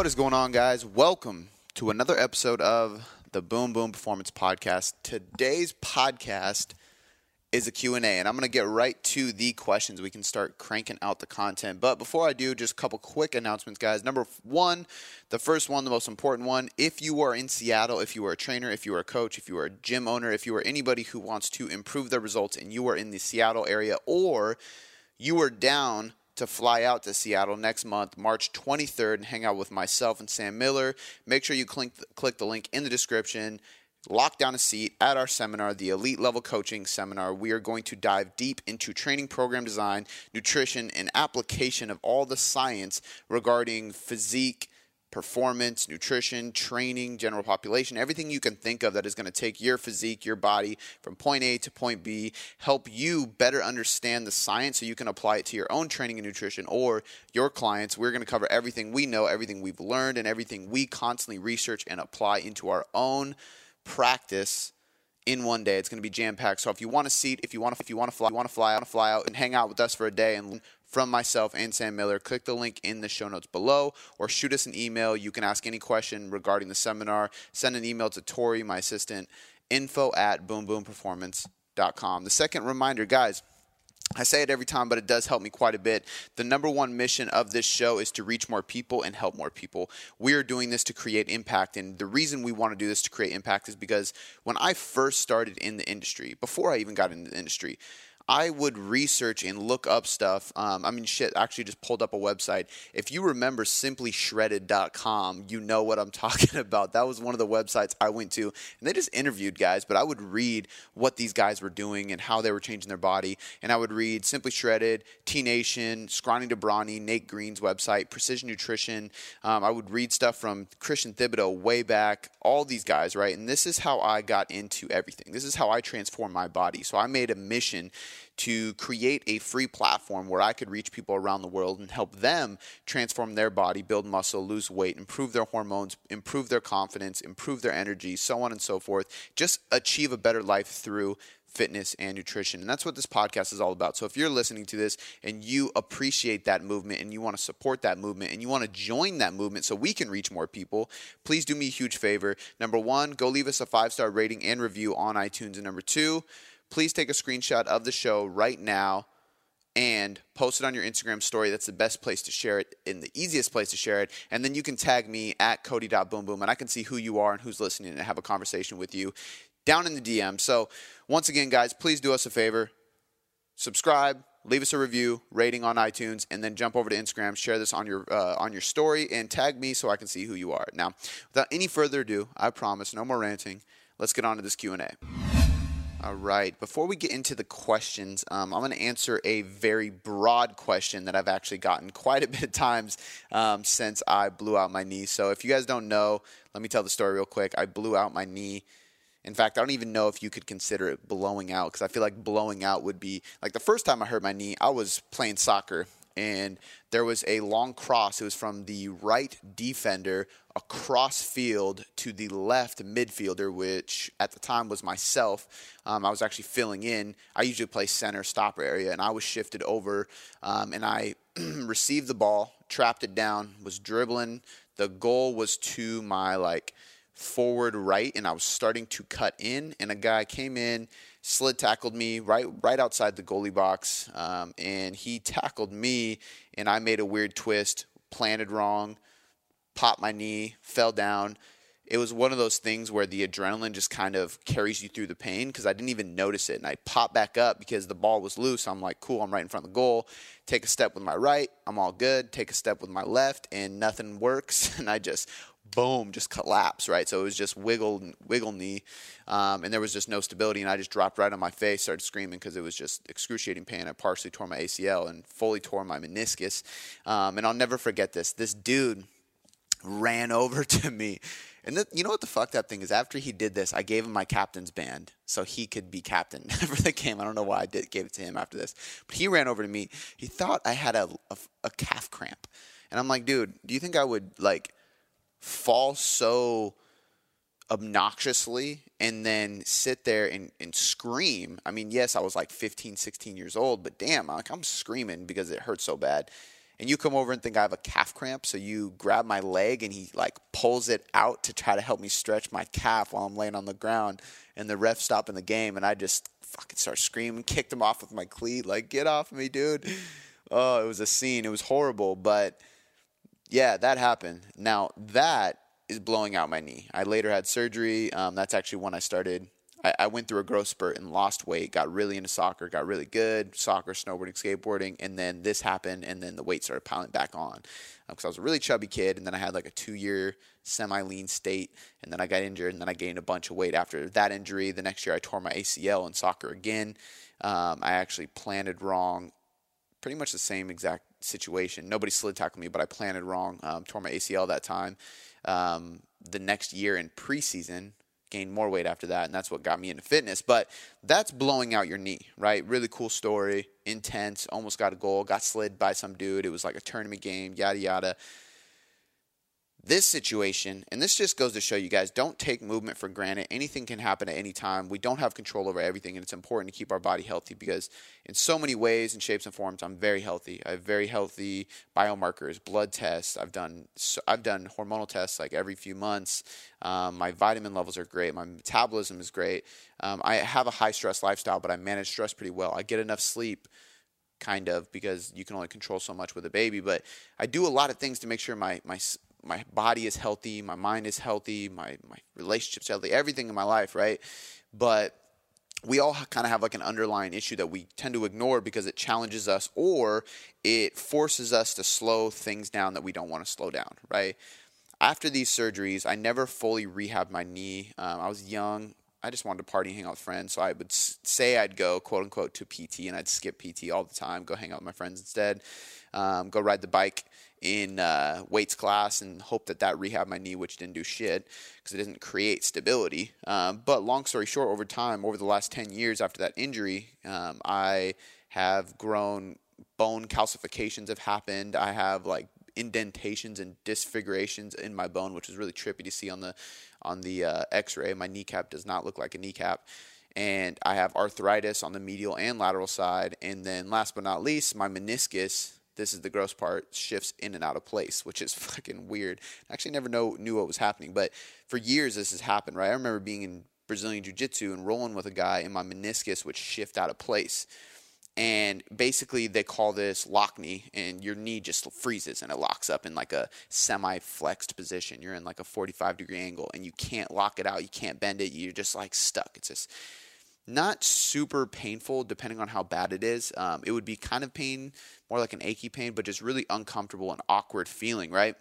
What is going on, guys? Welcome to another episode of the Boom Boom Performance Podcast. Today's podcast is a Q&A, and I'm going to get right to the questions. We can start cranking out the content. But before I do, just a couple quick announcements, guys. Number one, the first one, the most important one, if you are in Seattle, if you are a trainer, if you are a coach, if you are a gym owner, if you are anybody who wants to improve their results and you are in the Seattle area or you are down to fly out to Seattle next month, March 23rd, and hang out with myself and Sam Miller. Make sure you click, click the link in the description lock down a seat at our seminar, the Elite Level Coaching Seminar. We are going to dive deep into training program design, nutrition, and application of all the science regarding physique, performance, nutrition, training, general population, everything you can think of that is going to take your physique, your body from point A to point B, help you better understand the science so you can apply it to your own training and nutrition or your clients. We're going to cover everything we know, everything we've learned, and everything we constantly research and apply into our own practice in one day. It's going to be jam packed. So if you want a seat, if you want to, if you want to fly, you want to fly out, fly out and hang out with us for a day and from myself and Sam Miller, click the link in the show notes below or shoot us an email. You can ask any question regarding the seminar. Send an email to Tori, my assistant, info at boomboomperformance.com. The second reminder, guys, I say it every time, but it does help me quite a bit. The number one mission of this show is to reach more people and help more people. We are doing this to create impact. And the reason we want to do this to create impact is because when I first started in the industry, before I even got into the industry, I would research and look up stuff. Um, I mean, shit, actually just pulled up a website. If you remember simplyshredded.com, you know what I'm talking about. That was one of the websites I went to, and they just interviewed guys, but I would read what these guys were doing and how they were changing their body. And I would read Simply Shredded, T Nation, Scrawny to Brawny, Nate Green's website, Precision Nutrition. Um, I would read stuff from Christian Thibaudeau way back, all these guys, right? And this is how I got into everything. This is how I transformed my body. So I made a mission to create a free platform where I could reach people around the world and help them transform their body, build muscle, lose weight, improve their hormones, improve their confidence, improve their energy, so on and so forth. Just achieve a better life through fitness and nutrition. And that's what this podcast is all about. So if you're listening to this and you appreciate that movement and you want to support that movement and you want to join that movement so we can reach more people, please do me a huge favor. Number one, go leave us a five star rating and review on iTunes. And number two, please take a screenshot of the show right now and post it on your Instagram story. That's the best place to share it and the easiest place to share it. And then you can tag me at Cody.boomboom and I can see who you are and who's listening and have a conversation with you down in the DM. So, once again, guys, please do us a favor subscribe, leave us a review, rating on iTunes, and then jump over to Instagram, share this on your uh, on your story, and tag me so I can see who you are. Now, without any further ado, I promise, no more ranting. Let's get on to this Q and A. All right. Before we get into the questions, um, I'm going to answer a very broad question that I've actually gotten quite a bit of times um, since I blew out my knee. So, if you guys don't know, let me tell the story real quick. I blew out my knee. In fact, I don't even know if you could consider it blowing out because I feel like blowing out would be like the first time I hurt my knee, I was playing soccer and there was a long cross. It was from the right defender across field to the left midfielder, which at the time was myself. Um, I was actually filling in. I usually play center stopper area, and I was shifted over, um, and I received the ball, trapped it down, was dribbling. The goal was to my like forward right, and I was starting to cut in, and a guy came in slid tackled me right right outside the goalie box, um, and he tackled me, and I made a weird twist, planted wrong, popped my knee, fell down. It was one of those things where the adrenaline just kind of carries you through the pain because I didn't even notice it. And I popped back up because the ball was loose. I'm like, cool, I'm right in front of the goal. Take a step with my right, I'm all good. Take a step with my left, and nothing works. And I just boom, just collapse, right? So it was just wiggle, wiggle knee, um, and there was just no stability, and I just dropped right on my face, started screaming because it was just excruciating pain. I partially tore my ACL and fully tore my meniscus, um, and I'll never forget this. This dude ran over to me. And the, you know what the fucked up thing is? After he did this, I gave him my captain's band so he could be captain for the game. I don't know why I did gave it to him after this, but he ran over to me. He thought I had a, a, a calf cramp, and I'm like, dude, do you think I would like fall so obnoxiously and then sit there and, and scream. I mean, yes, I was like 15, 16 years old, but damn, like I'm screaming because it hurt so bad. And you come over and think I have a calf cramp, so you grab my leg and he like pulls it out to try to help me stretch my calf while I'm laying on the ground, and the ref stopping the game, and I just fucking start screaming, kicked him off with my cleat, like get off me, dude. Oh, it was a scene. It was horrible, but yeah, that happened. Now that is blowing out my knee. I later had surgery. Um, that's actually when I started. I, I, went through a growth spurt and lost weight. Got really into soccer. Got really good soccer, snowboarding, skateboarding, and then this happened, and then the weight started piling back on because um, I was a really chubby kid, and then I had like a two-year semi-lean state, and then I got injured, and then I gained a bunch of weight after that injury. The next year, I tore my ACL in soccer again. Um, I actually planted wrong, pretty much the same exact situation. Nobody slid tackled me, but I planted wrong. Um, tore my ACL that time. Um, the next year in preseason, gained more weight after that, and that's what got me into fitness. But that's blowing out your knee, right? Really cool story, intense. Almost got a goal, got slid by some dude. It was like a tournament game, yada yada this situation, and this just goes to show you guys don't take movement for granted. Anything can happen at any time. We don't have control over everything, and it's important to keep our body healthy because, in so many ways and shapes and forms, I'm very healthy. I have very healthy biomarkers, blood tests. I've done I've done hormonal tests like every few months. Um, my vitamin levels are great. My metabolism is great. Um, I have a high stress lifestyle, but I manage stress pretty well. I get enough sleep kind of because you can only control so much with a baby but i do a lot of things to make sure my my my body is healthy, my mind is healthy, my my relationships healthy, everything in my life, right? But we all kind of have like an underlying issue that we tend to ignore because it challenges us or it forces us to slow things down that we don't want to slow down, right? After these surgeries, I never fully rehabbed my knee. Um, I was young. I just wanted to party and hang out with friends. So I would say I'd go, quote unquote, to PT and I'd skip PT all the time, go hang out with my friends instead, um, go ride the bike in uh, weights class and hope that that rehab my knee, which didn't do shit because it doesn't create stability. Um, but long story short, over time, over the last 10 years after that injury, um, I have grown, bone calcifications have happened. I have like indentations and disfigurations in my bone, which is really trippy to see on the on the uh, X-ray. My kneecap does not look like a kneecap. And I have arthritis on the medial and lateral side. And then last but not least, my meniscus this is the gross part shifts in and out of place which is fucking weird. I actually never know knew what was happening but for years this has happened right? I remember being in brazilian jiu-jitsu and rolling with a guy and my meniscus would shift out of place. And basically they call this lock knee and your knee just freezes and it locks up in like a semi flexed position. You're in like a 45 degree angle and you can't lock it out you can't bend it you're just like stuck. It's just not super painful depending on how bad it is. Um, it would be kind of pain, more like an achy pain, but just really uncomfortable and awkward feeling, right?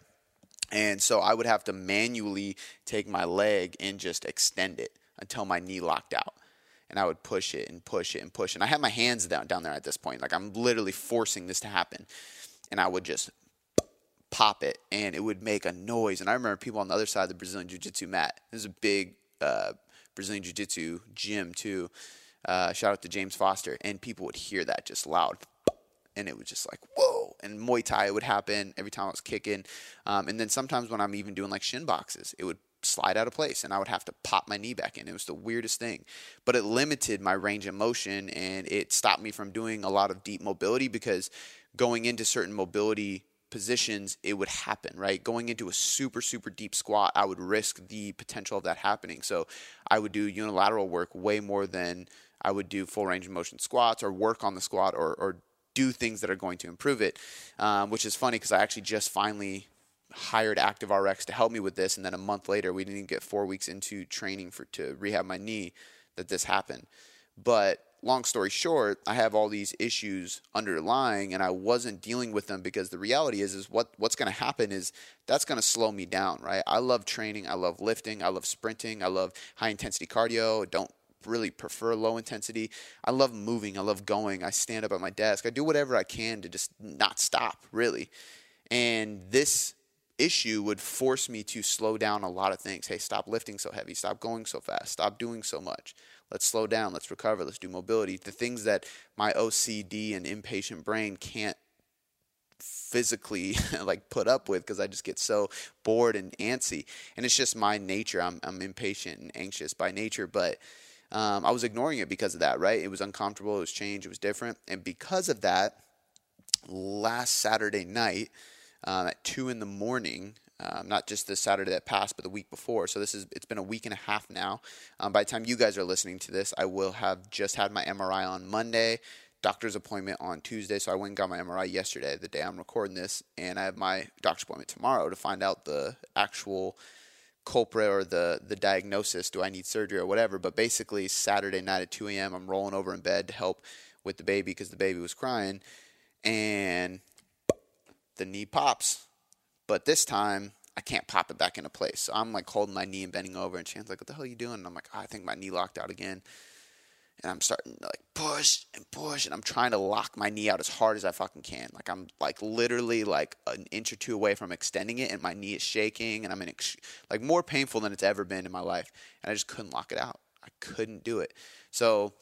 And so I would have to manually take my leg and just extend it until my knee locked out. And I would push it and push it and push. And I had my hands down down there at this point. Like I'm literally forcing this to happen. And I would just pop it and it would make a noise. And I remember people on the other side of the Brazilian Jiu Jitsu mat. This is a big uh, Brazilian Jiu Jitsu gym too. Uh, shout out to James Foster, and people would hear that just loud, and it was just like whoa. And Muay Thai would happen every time I was kicking, um, and then sometimes when I'm even doing like shin boxes, it would slide out of place and I would have to pop my knee back in. It was the weirdest thing. But it limited my range of motion and it stopped me from doing a lot of deep mobility because going into certain mobility positions it would happen, right? Going into a super, super deep squat, I would risk the potential of that happening. So I would do unilateral work way more than I would do full range of motion squats or work on the squat or, or do things that are going to improve it, um, which is funny because I actually just finally hired Active RX to help me with this. And then a month later, we didn't even get four weeks into training for to rehab my knee that this happened. But long story short, I have all these issues underlying and I wasn't dealing with them because the reality is is what what's going to happen is that's going to slow me down, right? I love training, I love lifting, I love sprinting, I love high intensity cardio, don't really prefer low intensity. I love moving, I love going. I stand up at my desk. I do whatever I can to just not stop, really. And this issue would force me to slow down a lot of things. Hey, stop lifting so heavy, stop going so fast, stop doing so much. Let's slow down, let's recover, let's do mobility. The things that my OCD and impatient brain can't physically like put up with because I just get so bored and antsy. And it's just my nature. I'm I'm impatient and anxious by nature, but um, I was ignoring it because of that, right? It was uncomfortable, it was change, it was different. And because of that, last Saturday night um, at two in the morning. Um, not just the Saturday that passed, but the week before. So this is it's been a week and a half now. Um, by the time you guys are listening to this, I will have just had my MRI on Monday, doctor's appointment on Tuesday. So I went and got my MRI yesterday, the day I'm recording this, and I have my doctor's appointment tomorrow to find out the actual culprit or the the diagnosis. Do I need surgery or whatever? But basically, Saturday night at 2 a.m., I'm rolling over in bed to help with the baby because the baby was crying, and the knee pops. But this time, I can't pop it back into place. So I'm like holding my knee and bending over, and Chan's like, "What the hell are you doing?" And I'm like, oh, "I think my knee locked out again." And I'm starting to like push and push, and I'm trying to lock my knee out as hard as I fucking can. Like I'm like literally like an inch or two away from extending it, and my knee is shaking, and I'm in ex- like more painful than it's ever been in my life, and I just couldn't lock it out. I couldn't do it. So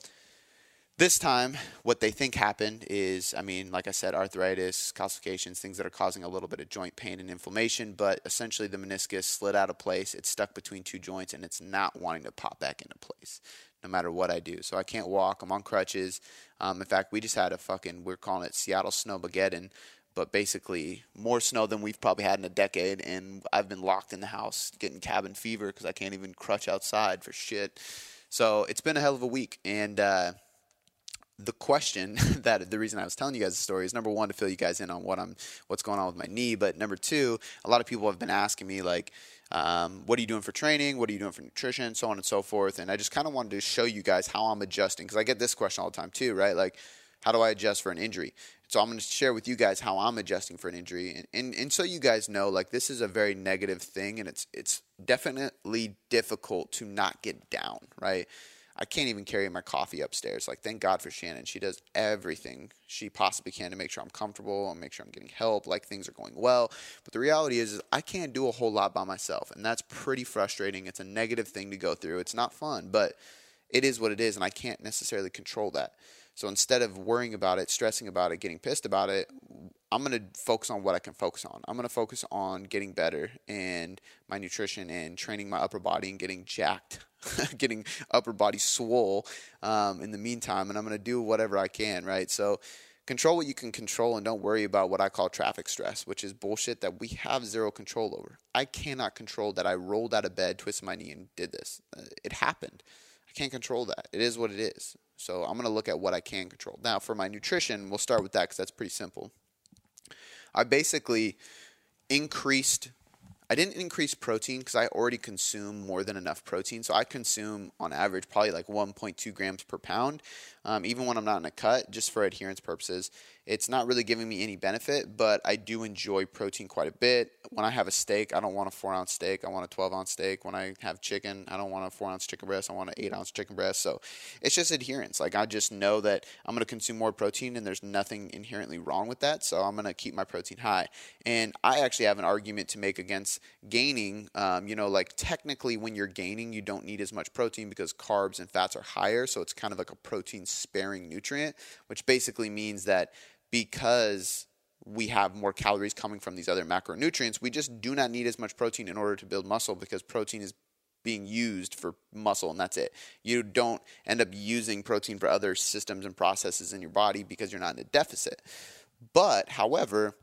this time, what they think happened is, I mean, like I said, arthritis, calcifications, things that are causing a little bit of joint pain and inflammation, but essentially the meniscus slid out of place. It's stuck between two joints and it's not wanting to pop back into place no matter what I do. So I can't walk. I'm on crutches. Um, in fact, we just had a fucking, we're calling it Seattle Snowmageddon, but basically more snow than we've probably had in a decade. And I've been locked in the house getting cabin fever because I can't even crutch outside for shit. So it's been a hell of a week. And, uh, the question that the reason I was telling you guys the story is number one to fill you guys in on what I'm what's going on with my knee, but number two, a lot of people have been asking me like, um, what are you doing for training? What are you doing for nutrition? So on and so forth. And I just kind of wanted to show you guys how I'm adjusting because I get this question all the time too, right? Like, how do I adjust for an injury? So I'm going to share with you guys how I'm adjusting for an injury, and, and and so you guys know, like this is a very negative thing, and it's it's definitely difficult to not get down, right? I can't even carry my coffee upstairs. Like, thank God for Shannon. She does everything she possibly can to make sure I'm comfortable and make sure I'm getting help, like things are going well. But the reality is, is I can't do a whole lot by myself, and that's pretty frustrating. It's a negative thing to go through. It's not fun, but it is what it is, and I can't necessarily control that. So instead of worrying about it, stressing about it, getting pissed about it, I'm going to focus on what I can focus on. I'm going to focus on getting better and my nutrition and training my upper body and getting jacked, getting upper body swole um, in the meantime. And I'm going to do whatever I can, right? So control what you can control and don't worry about what I call traffic stress, which is bullshit that we have zero control over. I cannot control that I rolled out of bed, twisted my knee, and did this. Uh, it happened. I can't control that. It is what it is. So I'm going to look at what I can control. Now, for my nutrition, we'll start with that because that's pretty simple. I basically increased I didn't increase protein because I already consume more than enough protein. So I consume on average probably like 1.2 grams per pound, um, even when I'm not in a cut, just for adherence purposes. It's not really giving me any benefit, but I do enjoy protein quite a bit. When I have a steak, I don't want a four ounce steak. I want a 12 ounce steak. When I have chicken, I don't want a four ounce chicken breast. I want an eight ounce chicken breast. So it's just adherence. Like I just know that I'm going to consume more protein and there's nothing inherently wrong with that. So I'm going to keep my protein high. And I actually have an argument to make against gaining. Um, you know, like technically when you're gaining, you don't need as much protein because carbs and fats are higher. So it's kind of like a protein sparing nutrient, which basically means that because we have more calories coming from these other macronutrients, we just do not need as much protein in order to build muscle because protein is being used for muscle and that's it. You don't end up using protein for other systems and processes in your body because you're not in a deficit. But, however,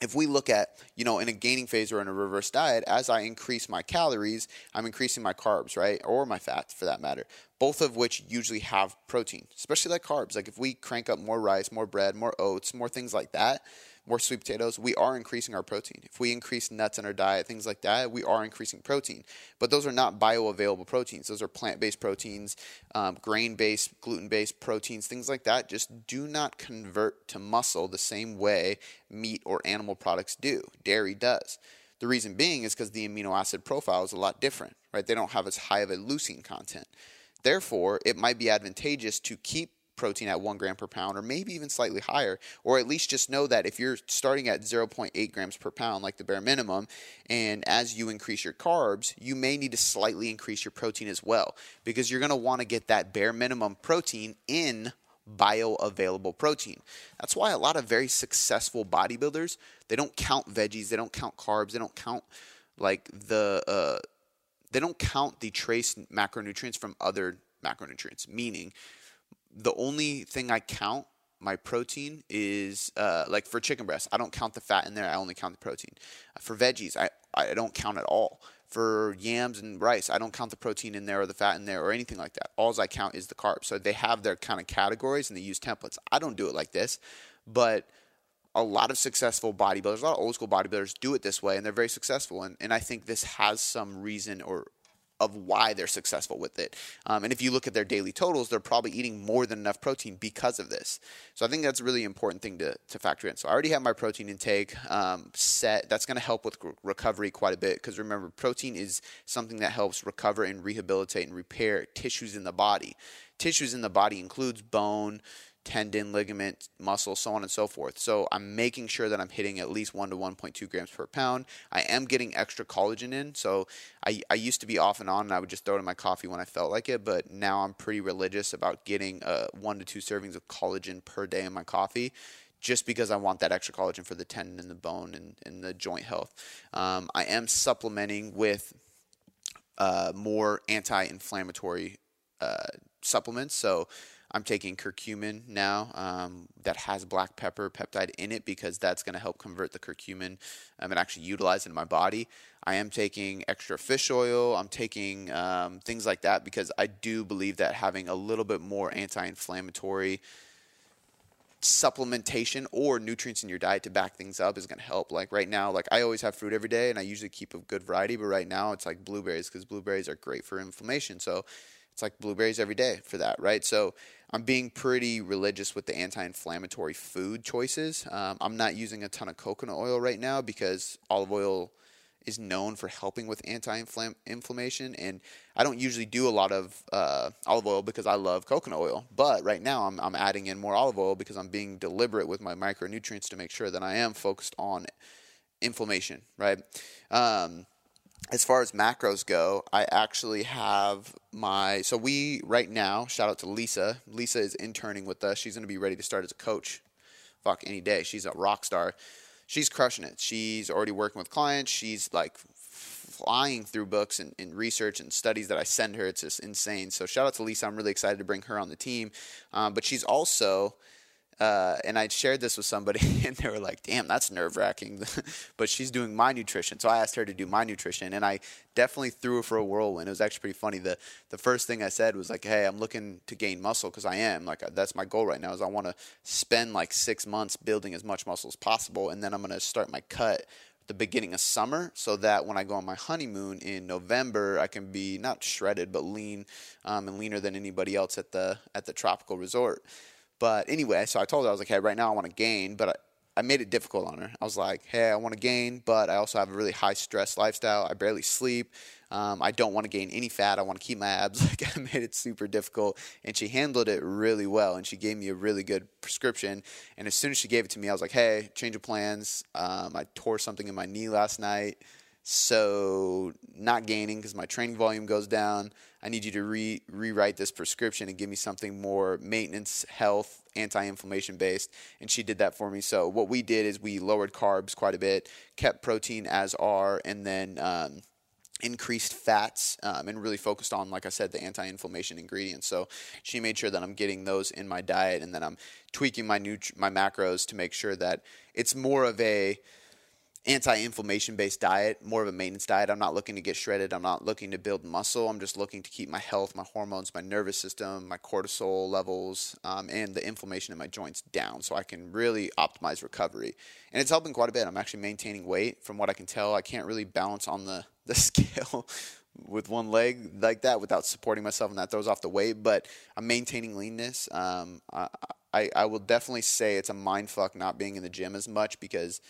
if we look at, you know, in a gaining phase or in a reverse diet, as I increase my calories, I'm increasing my carbs, right? Or my fats for that matter, both of which usually have protein, especially like carbs. Like if we crank up more rice, more bread, more oats, more things like that, more sweet potatoes, we are increasing our protein. If we increase nuts in our diet, things like that, we are increasing protein. But those are not bioavailable proteins. Those are plant based proteins, um, grain based, gluten based proteins, things like that. Just do not convert to muscle the same way meat or animal products do. Dairy does. The reason being is because the amino acid profile is a lot different, right? They don't have as high of a leucine content. Therefore, it might be advantageous to keep protein at one gram per pound, or maybe even slightly higher, or at least just know that if you're starting at 0.8 grams per pound, like the bare minimum, and as you increase your carbs, you may need to slightly increase your protein as well, because you're going to want to get that bare minimum protein in bioavailable protein. That's why a lot of very successful bodybuilders, they don't count veggies, they don't count carbs, they don't count like the uh, they don't count the trace macronutrients from other macronutrients, meaning the only thing I count my protein is uh, like for chicken breast. I don't count the fat in there. I only count the protein. For veggies, I I don't count at all. For yams and rice, I don't count the protein in there or the fat in there or anything like that. All I count is the carbs. So they have their kind of categories and they use templates. I don't do it like this, but a lot of successful bodybuilders, a lot of old school bodybuilders do it this way and they're very successful. And, and I think this has some reason or of why they're successful with it. Um, and if you look at their daily totals, they're probably eating more than enough protein because of this. So I think that's a really important thing to, to factor in. So I already have my protein intake um, set. That's going to help with recovery quite a bit because remember, protein is something that helps recover and rehabilitate and repair tissues in the body. Tissues in the body includes bone, tendon, ligament, muscle, so on and so forth. So I'm making sure that I'm hitting at least 1 to 1.2 grams per pound. I am getting extra collagen in. So I, I used to be off and on and I would just throw it in my coffee when I felt like it. But now I'm pretty religious about getting uh, 1 to 2 servings of collagen per day in my coffee just because I want that extra collagen for the tendon and the bone and, and the joint health. Um, I am supplementing with uh, more anti inflammatory uh, supplements. So I'm taking curcumin now um, that has black pepper peptide in it because that's going to help convert the curcumin um, and actually utilize it in my body. I am taking extra fish oil. I'm taking um, things like that because I do believe that having a little bit more anti inflammatory supplementation or nutrients in your diet to back things up is going to help. Like right now, like I always have fruit every day and I usually keep a good variety, but right now it's like blueberries because blueberries are great for inflammation. So it's like blueberries every day for that, right? So I'm being pretty religious with the anti-inflammatory food choices. Um, I'm not using a ton of coconut oil right now because olive oil is known for helping with anti-inflammation, and I don't usually do a lot of uh, olive oil because I love coconut oil. But right now, I'm, I'm adding in more olive oil because I'm being deliberate with my micronutrients to make sure that I am focused on inflammation, right? Um, as far as macros go, I actually have my so we right now shout out to Lisa. Lisa is interning with us. She's going to be ready to start as a coach. Fuck any day. She's a rock star. She's crushing it. She's already working with clients. She's like flying through books and, and, research and studies that I send her. It's just insane. So shout out to Lisa. I'm really excited to bring her on the team. Um, but she's also uh, and I shared this with somebody, and they were like, "Damn, that's nerve wracking." but she's doing my nutrition, so I asked her to do my nutrition, and I definitely threw her for a whirlwind. It was actually pretty funny. the The first thing I said was like, "Hey, I'm looking to gain muscle because I am like that's my goal right now. Is I want to spend like six months building as much muscle as possible, and then I'm going to start my cut." At the beginning of summer so that when I go on my honeymoon in November, I can be not shredded but lean um, and leaner than anybody else at the at the tropical resort. But anyway, so I told her, I was like, hey, right now I want to gain, but I, I made it difficult on her. I was like, hey, I want to gain, but I also have a really high stress lifestyle. I barely sleep. Um, I don't want to gain any fat. I want to keep my abs. Like I made it super difficult, and she handled it really well. And she gave me a really good prescription. And as soon as she gave it to me, I was like, "Hey, change of plans. Um, I tore something in my knee last night. So not gaining because my training volume goes down. I need you to re- rewrite this prescription and give me something more maintenance, health, anti-inflammation based. And she did that for me. So what we did is we lowered carbs quite a bit, kept protein as are, and then um, increased fats um, and really focused on, like I said, the anti-inflammation ingredients. So she made sure that I'm getting those in my diet, and then I'm tweaking my nut- my macros to make sure that it's more of a anti-inflammation based diet, more of a maintenance diet. I'm not looking to get shredded. I'm not looking to build muscle. I'm just looking to keep my health, my hormones, my nervous system, my cortisol levels, um, and the inflammation in my joints down, so I can really optimize recovery. And it's helping quite a bit. I'm actually maintaining weight, from what I can tell. I can't really balance on the the scale. with one leg like that without supporting myself and that throws off the weight but i'm maintaining leanness um, I, I, I will definitely say it's a mind fuck not being in the gym as much because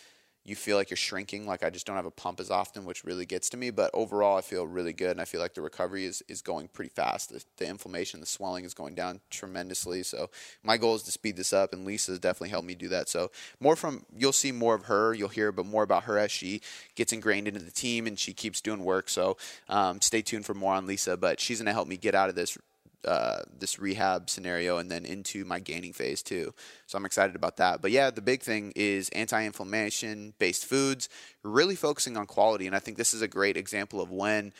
you feel like you're shrinking. Like I just don't have a pump as often, which really gets to me. But overall, I feel really good, and I feel like the recovery is, is going pretty fast. The, the inflammation, the swelling is going down tremendously. So my goal is to speed this up, and Lisa has definitely helped me do that. So more from you'll see more of her. You'll hear but more about her as she gets ingrained into the team and she keeps doing work. So um, stay tuned for more on Lisa. But she's going to help me get out of this uh, this rehab scenario and then into my gaining phase too. So I'm excited about that. But yeah, the big thing is anti-inflammation based foods, really focusing on quality. And I think this is a great example of when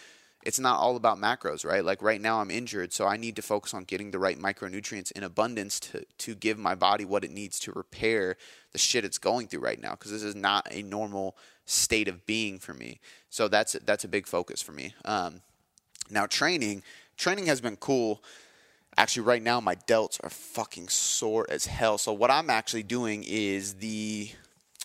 it's not all about macros, right? Like right now I'm injured, so I need to focus on getting the right micronutrients in abundance to to give my body what it needs to repair the shit it's going through right now because this is not a normal state of being for me. So that's that's a big focus for me. Um, now training, training has been cool. Actually, right now my delts are fucking sore as hell. So what I'm actually doing is the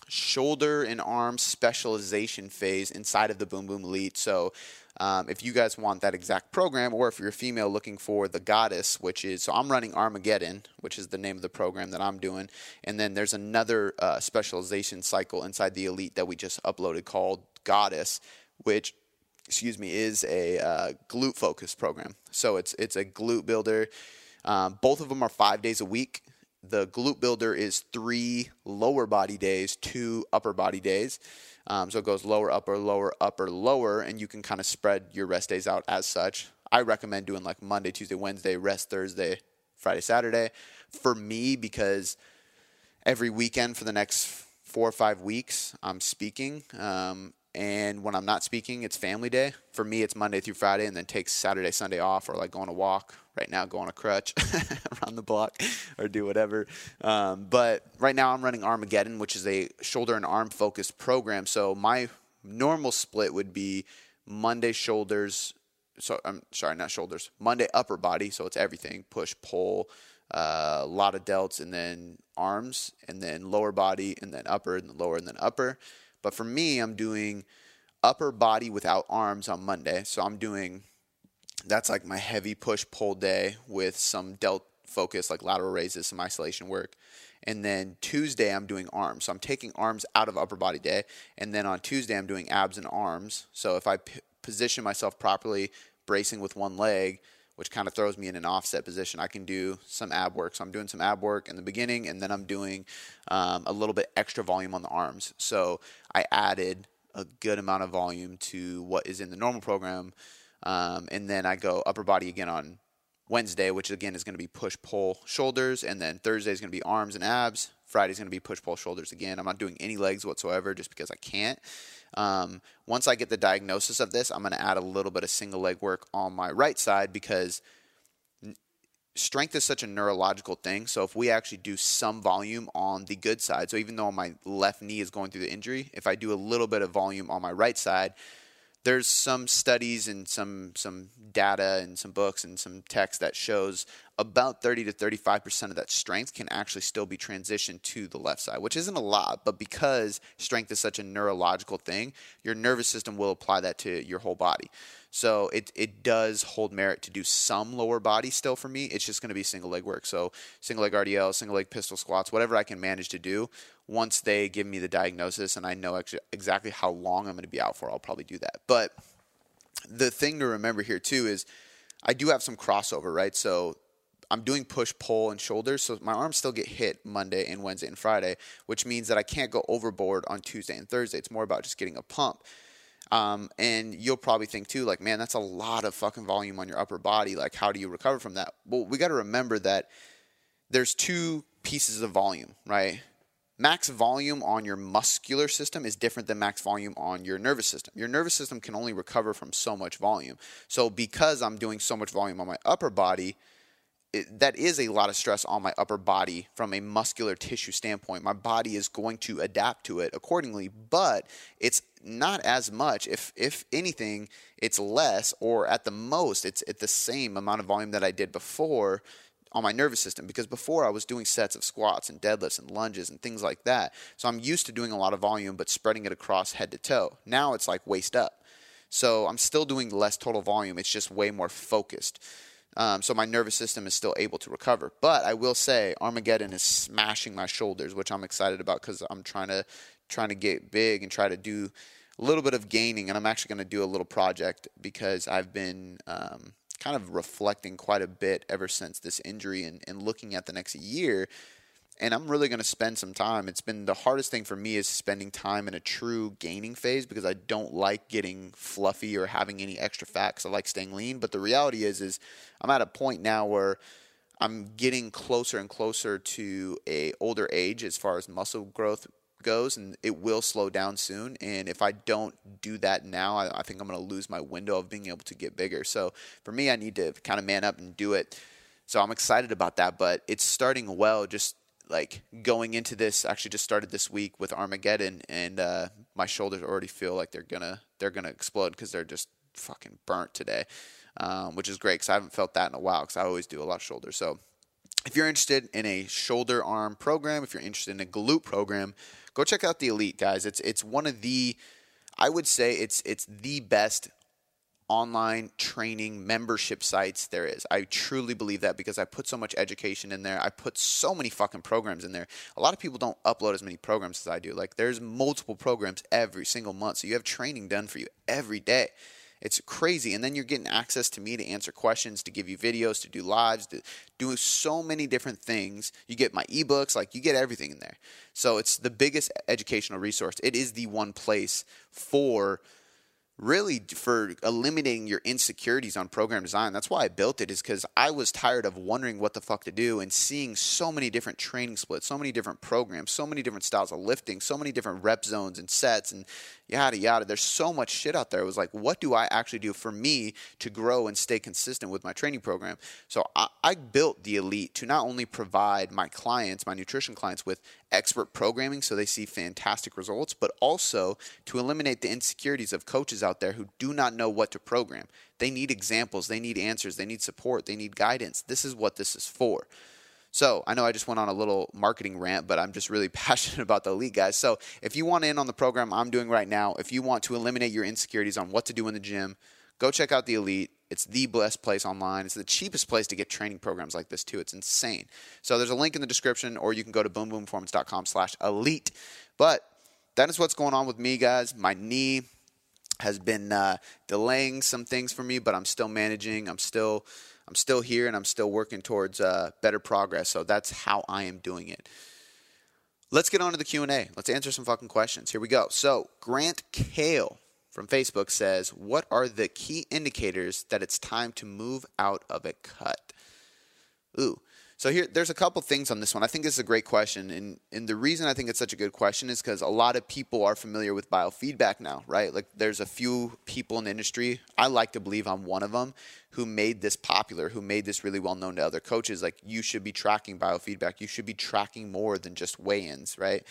shoulder and arm specialization phase inside of the Boom Boom Elite. So um, if you guys want that exact program, or if you're a female looking for the Goddess, which is so I'm running Armageddon, which is the name of the program that I'm doing, and then there's another uh, specialization cycle inside the Elite that we just uploaded called Goddess, which excuse me is a uh, glute focused program. So it's it's a glute builder. Um, both of them are five days a week the glute builder is three lower body days, two upper body days. Um, so it goes lower, upper, lower, upper, lower, and you can kind of spread your rest days out as such. I recommend doing like Monday, Tuesday, Wednesday, rest Thursday, Friday, Saturday. For me, because every weekend for the next four or five weeks, I'm speaking. Um, and when I'm not speaking, it's family day. For me, it's Monday through Friday, and then takes Saturday, Sunday off, or like go on a walk. Right now, go on a crutch around the block, or do whatever. Um, but right now, I'm running Armageddon, which is a shoulder and arm focused program. So my normal split would be Monday shoulders. So I'm sorry, not shoulders. Monday upper body. So it's everything: push, pull, uh, a lot of delts, and then arms, and then lower body, and then upper, and then lower, and then upper. But for me, I'm doing upper body without arms on Monday. So I'm doing that's like my heavy push pull day with some delt focus, like lateral raises, some isolation work. And then Tuesday, I'm doing arms. So I'm taking arms out of upper body day. And then on Tuesday, I'm doing abs and arms. So if I p- position myself properly, bracing with one leg, which kind of throws me in an offset position. I can do some ab work. So I'm doing some ab work in the beginning, and then I'm doing um, a little bit extra volume on the arms. So I added a good amount of volume to what is in the normal program. Um, and then I go upper body again on Wednesday, which again is going to be push pull shoulders, and then Thursday is going to be arms and abs. Friday is going to be push pull shoulders again. I'm not doing any legs whatsoever just because I can't. Um, once I get the diagnosis of this, I'm going to add a little bit of single leg work on my right side because strength is such a neurological thing. So if we actually do some volume on the good side, so even though my left knee is going through the injury, if I do a little bit of volume on my right side, there's some studies and some some data and some books and some text that shows about 30 to 35% of that strength can actually still be transitioned to the left side, which isn't a lot, but because strength is such a neurological thing, your nervous system will apply that to your whole body. So it, it does hold merit to do some lower body still for me. It's just going to be single leg work. So single leg RDL, single leg pistol squats, whatever I can manage to do. Once they give me the diagnosis and I know actually exactly how long I'm going to be out for, I'll probably do that. But the thing to remember here too is I do have some crossover, right? So I'm doing push, pull, and shoulders, so my arms still get hit Monday and Wednesday and Friday, which means that I can't go overboard on Tuesday and Thursday. It's more about just getting a pump. Um, and you'll probably think too, like, man, that's a lot of fucking volume on your upper body. Like, how do you recover from that? Well, we got to remember that there's two pieces of volume, right? Max volume on your muscular system is different than max volume on your nervous system. Your nervous system can only recover from so much volume. So, because I'm doing so much volume on my upper body, it, that is a lot of stress on my upper body from a muscular tissue standpoint. My body is going to adapt to it accordingly, but it's not as much. If if anything, it's less, or at the most, it's at the same amount of volume that I did before on my nervous system. Because before I was doing sets of squats and deadlifts and lunges and things like that, so I'm used to doing a lot of volume, but spreading it across head to toe. Now it's like waist up. So I'm still doing less total volume. It's just way more focused. Um, so my nervous system is still able to recover. But I will say Armageddon is smashing my shoulders, which I'm excited about because I'm trying to trying to get big and try to do a little bit of gaining. And I'm actually going to do a little project because I've been um, kind of reflecting quite a bit ever since this injury and, and looking at the next year and I'm really going to spend some time. It's been the hardest thing for me is spending time in a true gaining phase because I don't like getting fluffy or having any extra fat because I like staying lean. But the reality is, is I'm at a point now where I'm getting closer and closer to a older age as far as muscle growth goes, and it will slow down soon. And if I don't do that now, I, I think I'm going to lose my window of being able to get bigger. So for me, I need to kind of man up and do it. So I'm excited about that, but it's starting well. Just like going into this, actually just started this week with Armageddon, and uh, my shoulders already feel like they're gonna they're gonna explode because they're just fucking burnt today, um, which is great because I haven't felt that in a while because I always do a lot of shoulders. So if you're interested in a shoulder arm program, if you're interested in a glute program, go check out the Elite guys. It's it's one of the I would say it's it's the best online training membership sites there is. I truly believe that because I put so much education in there. I put so many fucking programs in there. A lot of people don't upload as many programs as I do. Like there's multiple programs every single month. So you have training done for you every day. It's crazy. And then you're getting access to me to answer questions, to give you videos, to do lives, to do so many different things. You get my ebooks, like you get everything in there. So it's the biggest educational resource. It is the one place for really for eliminating your insecurities on program design. That's why I built it is because I was tired of wondering what the fuck to do and seeing so many different training splits, so many different programs, so many different styles of lifting, so many different rep zones and sets and yada yada. There's so much shit out there. It was like, what do I actually do for me to grow and stay consistent with my training program? So I, I built the elite to not only provide my clients, my nutrition clients, with expert programming so they see fantastic results, but also to eliminate the insecurities of coaches out there who do not know what to program. They need examples, they need answers, they need support, they need guidance. This is what this is for. So I know I just went on a little marketing rant, but I'm just really passionate about the elite guys. So if you want in on the program I'm doing right now, if you want to eliminate your insecurities on what to do in the gym, go check out the elite. It's the best place online. It's the cheapest place to get training programs like this too. It's insane. So there's a link in the description, or you can go to boomboomperformance.com slash elite. But that is what's going on with me, guys. My knee has been uh, delaying some things for me, but I'm still managing. I'm still I'm still here and I'm still working towards uh, better progress. So that's how I am doing it. Let's get on to the Q&A. Let's answer some fucking questions. Here we go. So Grant Kale from Facebook says, What are the key indicators that it's time to move out of a cut? Ooh, so here, there's a couple things on this one. I think this is a great question, and and the reason I think it's such a good question is because a lot of people are familiar with biofeedback now, right? Like there's a few people in the industry. I like to believe I'm one of them who made this popular, who made this really well known to other coaches. Like you should be tracking biofeedback. You should be tracking more than just weigh-ins, right?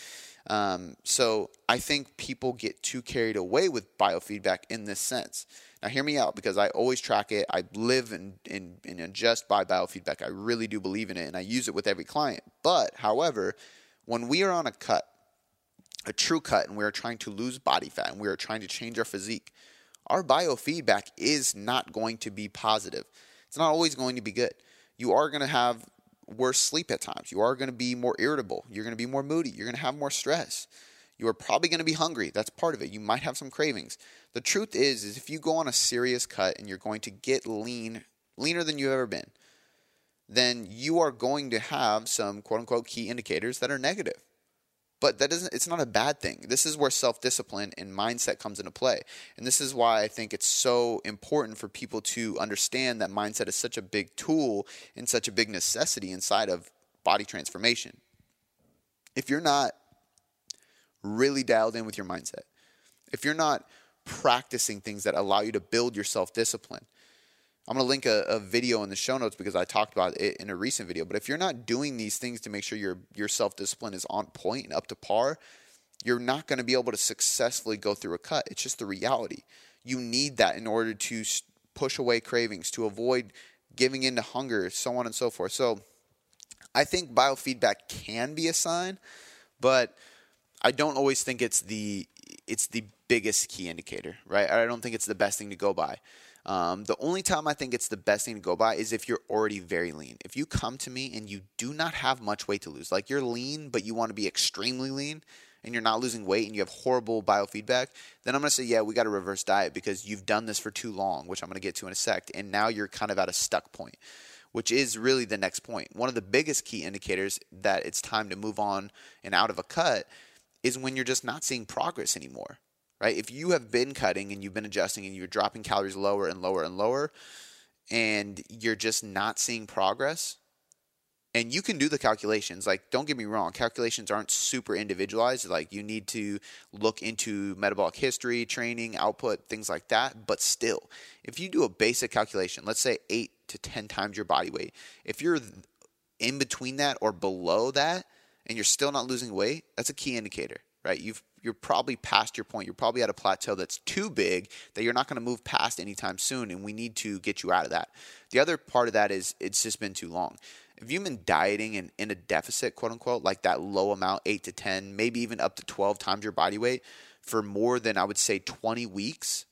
Um, so I think people get too carried away with biofeedback in this sense. Now, hear me out because I always track it. I live and, and, and adjust by biofeedback. I really do believe in it and I use it with every client. But, however, when we are on a cut, a true cut, and we are trying to lose body fat and we are trying to change our physique, our biofeedback is not going to be positive. It's not always going to be good. You are going to have worse sleep at times. You are going to be more irritable. You're going to be more moody. You're going to have more stress. You are probably going to be hungry. That's part of it. You might have some cravings. The truth is, is if you go on a serious cut and you're going to get lean, leaner than you've ever been, then you are going to have some quote unquote key indicators that are negative. But that doesn't it's not a bad thing. This is where self-discipline and mindset comes into play. And this is why I think it's so important for people to understand that mindset is such a big tool and such a big necessity inside of body transformation. If you're not really dialed in with your mindset, if you're not practicing things that allow you to build your self-discipline, I'm going to link a, a, video in the show notes because I talked about it in a recent video. But if you're not doing these things to make sure your your self discipline is on point and up to par, you're not going to be able to successfully go through a cut. It's just the reality. You need that in order to push away cravings, to avoid giving in to hunger, so on and so forth. So I think biofeedback can be a sign, but I don't always think it's the it's the biggest key indicator, right? I don't think it's the best thing to go by. Um, the only time I think it's the best thing to go by is if you're already very lean. If you come to me and you do not have much weight to lose, like you're lean, but you want to be extremely lean and you're not losing weight and you have horrible biofeedback, then I'm going to say, yeah, we got to reverse diet because you've done this for too long, which I'm going to get to in a sec. And now you're kind of at a stuck point, which is really the next point. One of the biggest key indicators that it's time to move on and out of a cut is when you're just not seeing progress anymore right? If you have been cutting and you've been adjusting and you're dropping calories lower and lower and lower, and you're just not seeing progress, and you can do the calculations like don't get me wrong calculations aren't super individualized like you need to look into metabolic history training output things like that but still if you do a basic calculation let's say 8 to 10 times your body weight if you're in between that or below that and you're still not losing weight that's a key indicator right you've you're probably past your point. You're probably at a plateau that's too big that you're not going to move past anytime soon and we need to get you out of that. The other part of that is it's just been too long. If you've been dieting and in a deficit, quote unquote, like that low amount, eight to 10, maybe even up to 12 times your body weight for more than I would say 20 weeks,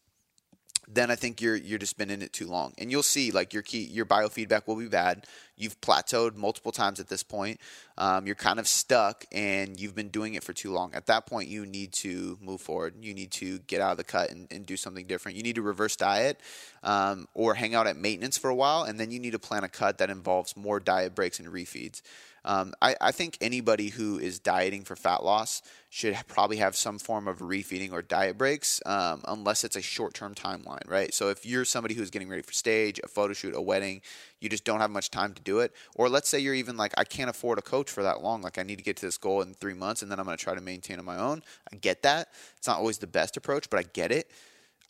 then I think you're you're just been in it too long. And you'll see like your key your biofeedback will be bad. You've plateaued multiple times at this point. Um, you're kind of stuck and you've been doing it for too long. At that point, you need to move forward. You need to get out of the cut and, and do something different. You need to reverse diet um, or hang out at maintenance for a while, and then you need to plan a cut that involves more diet breaks and refeeds. Um, I, I, think anybody who is dieting for fat loss should probably have some form of refeeding or diet breaks, um, unless it's a short term timeline, right? So if you're somebody who's getting ready for stage, a photo shoot, a wedding, you just don't have much time to do it. Or let's say you're even like, I can't afford a coach for that long. Like, I need to get to this goal in three months and then I'm going to try to maintain on my own. I get that. It's not always the best approach, but I get it.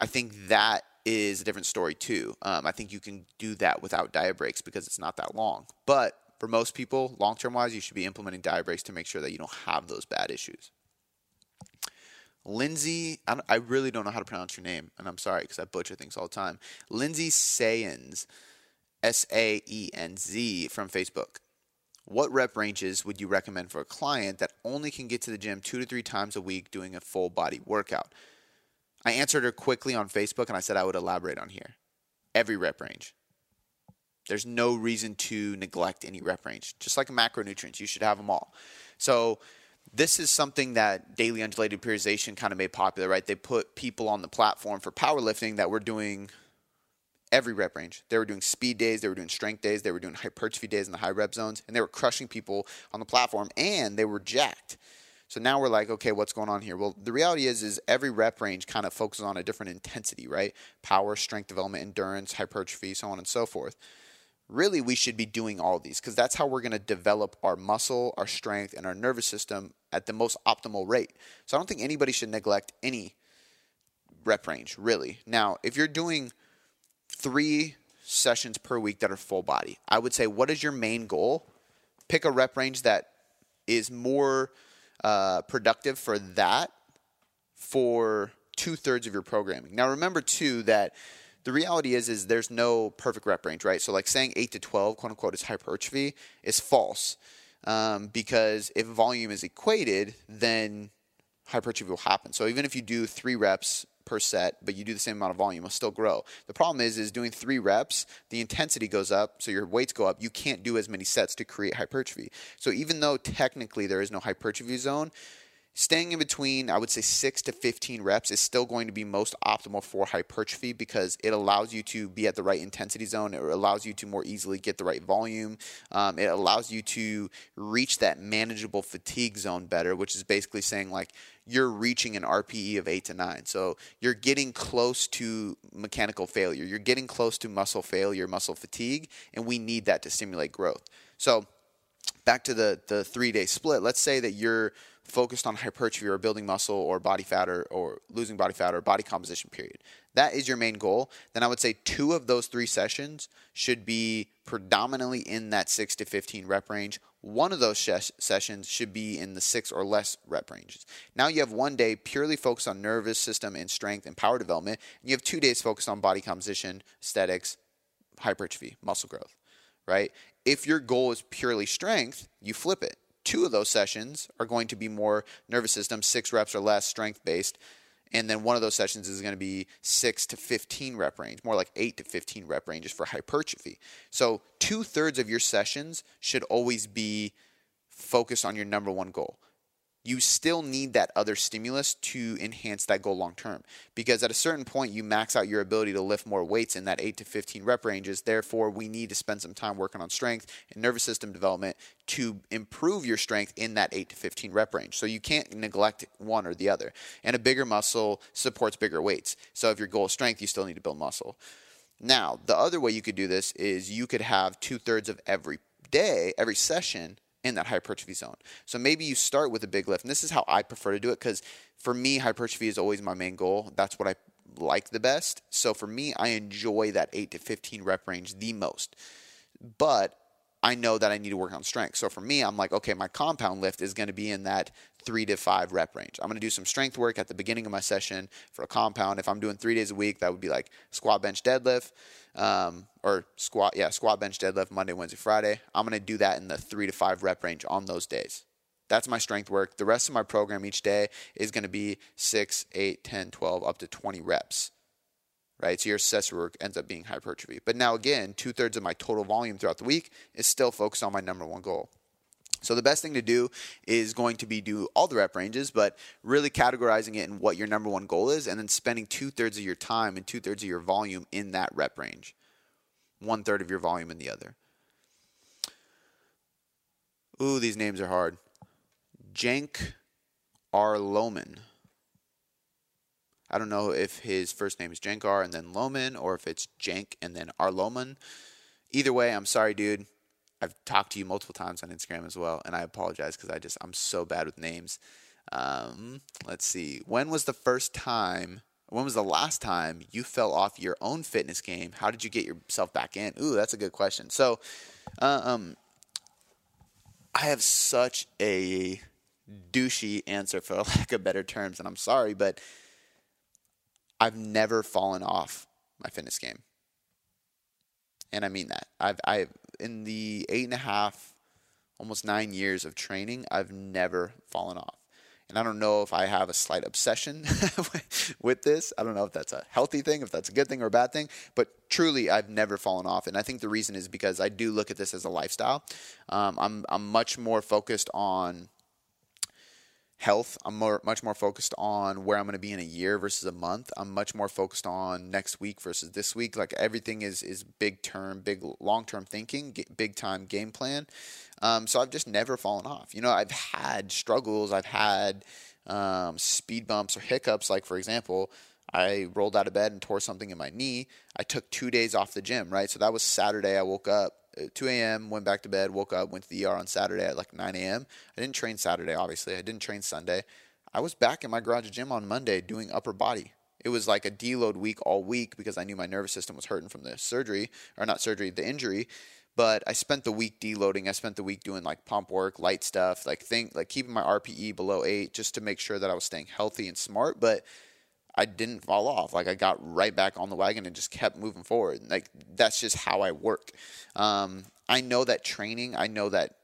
I think that is a different story too. Um, I think you can do that without diet breaks because it's not that long. But for most people, long term wise, you should be implementing diet breaks to make sure that you don't have those bad issues. Lindsay, I, I really don't know how to pronounce your name, and I'm sorry because I butcher things all the time. Lindsay Saenz, S A E N Z from Facebook. What rep ranges would you recommend for a client that only can get to the gym two to three times a week doing a full body workout? I answered her quickly on Facebook and I said I would elaborate on here. Every rep range. There's no reason to neglect any rep range. Just like macronutrients, you should have them all. So this is something that daily undulated periodization kind of made popular, right? They put people on the platform for powerlifting that were doing every rep range. They were doing speed days, they were doing strength days, they were doing hypertrophy days in the high rep zones, and they were crushing people on the platform and they were jacked. So now we're like, okay, what's going on here? Well, the reality is, is every rep range kind of focuses on a different intensity, right? Power, strength development, endurance, hypertrophy, so on and so forth really we should be doing all these because that's how we're going to develop our muscle, our strength, and our nervous system at the most optimal rate. So I don't think anybody should neglect any rep range, really. Now, if you're doing three sessions per week that are full body, I would say, what is your main goal? Pick a rep range that is more uh, productive for that for two thirds of your programming. Now, remember too that the reality is is there's no perfect rep range, right? So like saying eight to twelve, quote unquote, is hypertrophy is false. Um, because if volume is equated, then hypertrophy will happen. So even if you do three reps per set, but you do the same amount of volume, it'll still grow. The problem is, is doing three reps, the intensity goes up, so your weights go up. You can't do as many sets to create hypertrophy. So even though technically there is no hypertrophy zone, Staying in between, I would say 6 to 15 reps is still going to be most optimal for hypertrophy because it allows you to be at the right intensity zone. It allows you to more easily get the right volume. Um, it allows you to reach that manageable fatigue zone better, which is basically saying like you're reaching an RPE of 8 to 9. So you're getting close to mechanical failure. You're getting close to muscle failure, muscle fatigue, and we need that to stimulate growth. So back to the, the three day split, let's say that you're focused on hypertrophy or building muscle or body fat or, or losing body fat or body composition period. That is your main goal. Then i would say two of those three sessions should be predominantly in that 6 to 15 rep range. One of those ses- sessions should be in the 6 or less rep ranges. Now you have one day purely focused on nervous system and strength and power development and you have two days focused on body composition aesthetics hypertrophy muscle growth right? If your goal is purely strength you flip it two of those sessions are going to be more nervous system, six reps or less, strength based. And then one of those sessions is going to be six to 15 rep range, more like eight to 15 rep ranges for hypertrophy. So, two thirds of your sessions should always be focused on your number one goal you still need that other stimulus to enhance that goal long term. Because at a certain point, you max out your ability to lift more weights in that 8 to 15 rep ranges. Therefore, we need to spend some time working on strength and nervous system development to improve your strength in that 8 to 15 rep range. So you can't neglect one or the other. And a bigger muscle supports bigger weights. So if your goal is strength, you still need to build muscle. Now, the other way you could do this is you could have two thirds of every day, every session in that hypertrophy zone. So maybe you start with a big lift. And this is how I prefer to do it because for me, hypertrophy is always my main goal. That's what I like the best. So for me, I enjoy that 8 to 15 rep range the most. But I know that I need to work on strength. So for me, I'm like, okay, my compound lift is going to be in that three to five rep range. I'm going to do some strength work at the beginning of my session for a compound. If I'm doing three days a week, that would be like squat, bench, deadlift, um, or squat, yeah, squat, bench, deadlift Monday, Wednesday, Friday. I'm going to do that in the three to five rep range on those days. That's my strength work. The rest of my program each day is going to be 6, 8, 10, 12, up to 20 reps right? So your accessory work ends up being hypertrophy. But now again, two thirds of my total volume throughout the week is still focused on my number one goal. So the best thing to do is going to be do all the rep ranges, but really categorizing it in what your number one goal is, and then spending two thirds of your time and two thirds of your volume in that rep range, one third of your volume in the other. Ooh, these names are hard. Jank Arloman. I don't know if his first name is Jankar and then Loman or if it's Jank and then Arloman. Either way, I'm sorry, dude. I've talked to you multiple times on Instagram as well, and I apologize because I just I'm so bad with names. Um, let's see. When was the first time? When was the last time you fell off your own fitness game? How did you get yourself back in? Ooh, that's a good question. So, um, I have such a douchey answer for lack of better terms, and I'm sorry, but I've never fallen off my fitness game. And I mean that. I've I've in the eight and a half, almost nine years of training, I've never fallen off. And I don't know if I have a slight obsession with this. I don't know if that's a healthy thing, if that's a good thing or a bad thing. But truly, I've never fallen off. And I think the reason is because I do look at this as a lifestyle. Um, I'm I'm much more focused on health. I'm more, much more focused on where I'm going to be in a year versus a month. I'm much more focused on next week versus this week. Like everything is is big term, big long term thinking, big time game plan. Um, so I've just never fallen off. You know, I've had struggles. I've had um, speed bumps or hiccups. Like for example. I rolled out of bed and tore something in my knee. I took two days off the gym, right? So that was Saturday. I woke up 2 a.m., went back to bed, woke up, went to the ER on Saturday at like 9 a.m. I didn't train Saturday, obviously. I didn't train Sunday. I was back in my garage gym on Monday doing upper body. It was like a deload week all week because I knew my nervous system was hurting from the surgery, or not surgery, the injury. But I spent the week deloading. I spent the week doing like pump work, light stuff, like think like keeping my RPE below eight just to make sure that I was staying healthy and smart. But I didn't fall off. Like I got right back on the wagon and just kept moving forward. Like that's just how I work. Um, I know that training, I know that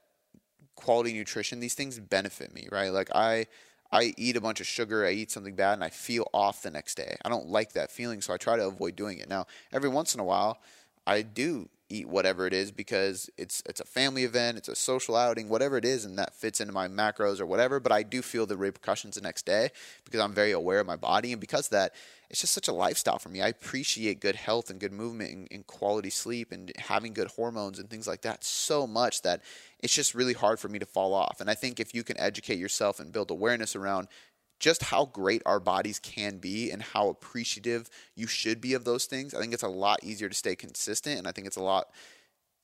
quality nutrition, these things benefit me, right? Like I I eat a bunch of sugar, I eat something bad, and I feel off the next day. I don't like that feeling, so I try to avoid doing it. Now, every once in a while, I do eat whatever it is because it's it's a family event, it's a social outing, whatever it is, and that fits into my macros or whatever. But I do feel the repercussions the next day because I'm very aware of my body, and because that, it's just such a lifestyle for me. I appreciate good health and good movement and, and quality sleep and having good hormones and things like that so much that it's just really hard for me to fall off. And I think if you can educate yourself and build awareness around just how great our bodies can be and how appreciative you should be of those things, I think it's a lot easier to stay consistent and I think it's a lot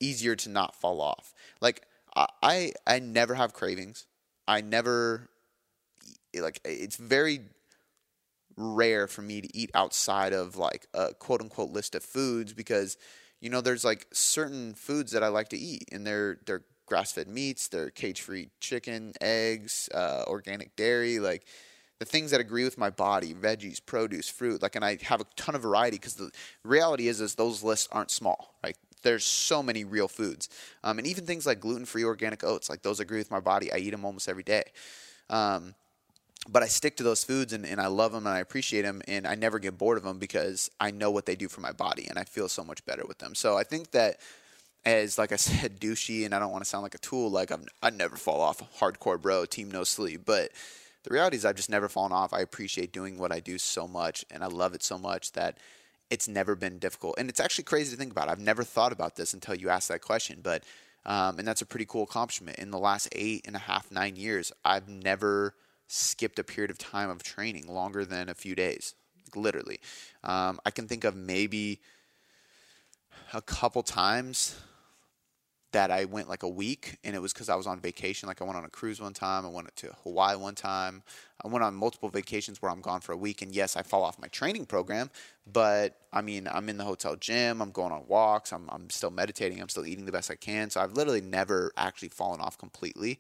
easier to not fall off. Like I I, never have cravings. I never like it's very rare for me to eat outside of like a quote unquote list of foods because you know there's like certain foods that I like to eat and they're they're grass fed meats, they're cage free chicken, eggs, uh, organic dairy, like the things that agree with my body, veggies, produce, fruit, like, and I have a ton of variety because the reality is, is those lists aren't small, right? There's so many real foods, um, and even things like gluten-free organic oats, like those agree with my body. I eat them almost every day. Um, but I stick to those foods and, and I love them and I appreciate them and I never get bored of them because I know what they do for my body and I feel so much better with them. So I think that as like I said, douchey and I don't want to sound like a tool, like I'm I never fall off hardcore bro, team no sleep, but the reality is I've just never fallen off. I appreciate doing what I do so much and I love it so much that it's never been difficult. And it's actually crazy to think about. I've never thought about this until you asked that question, but um, and that's a pretty cool accomplishment. In the last eight and a half, nine years, I've never skipped a period of time of training longer than a few days, literally. Um, I can think of maybe a couple times that I went like a week, and it was because I was on vacation. Like I went on a cruise one time, I went to Hawaii one time. I went on multiple vacations where I'm gone for a week, and yes, I fall off my training program, but I mean, I'm in the hotel gym, I'm going on walks, I'm I'm still meditating, I'm still eating the best I can. So I've literally never actually fallen off completely.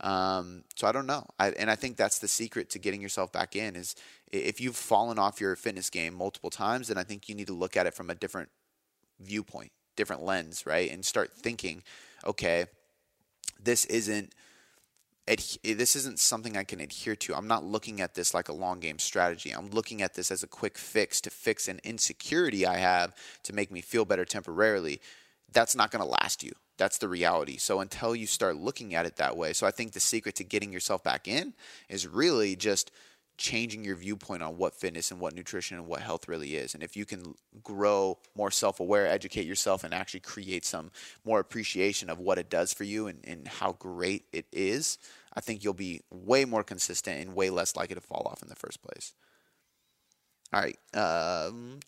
Um, so I don't know, I, and I think that's the secret to getting yourself back in is if you've fallen off your fitness game multiple times, then I think you need to look at it from a different viewpoint different lens, right? And start thinking, okay, this isn't eh, this isn't something I can adhere to. I'm not looking at this like a long game strategy. I'm looking at this as a quick fix to fix an insecurity I have to make me feel better temporarily. That's not going to last you. That's the reality. So until you start looking at it that way, so I think the secret to getting yourself back in is really just changing your viewpoint on what fitness and what nutrition and what health really is. And if you can grow more self aware, educate yourself, and actually create some more appreciation of what it does for you and, and how great it is, I think you'll be way more consistent and way less likely to fall off in the first place. All right. Um,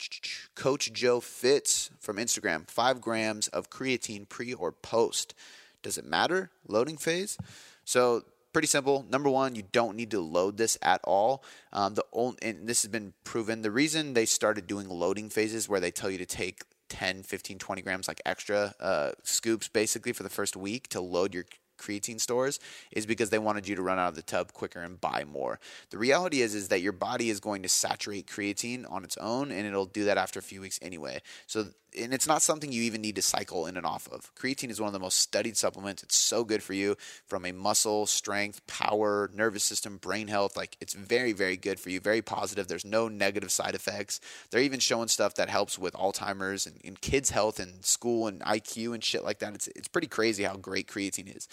Coach Joe Fitz from Instagram five grams of creatine pre or post. Does it matter? Loading phase? So pretty simple. Number one, you don't need to load this at all. Um, the only, and this has been proven. The reason they started doing loading phases where they tell you to take 10, 15, 20 grams like extra uh, scoops basically for the first week to load your creatine stores is because they wanted you to run out of the tub quicker and buy more. The reality is is that your body is going to saturate creatine on its own and it'll do that after a few weeks anyway. So and it's not something you even need to cycle in and off of. Creatine is one of the most studied supplements. It's so good for you from a muscle, strength, power, nervous system, brain health. Like it's very, very good for you. Very positive. There's no negative side effects. They're even showing stuff that helps with Alzheimer's and, and kids' health and school and IQ and shit like that. It's it's pretty crazy how great creatine is.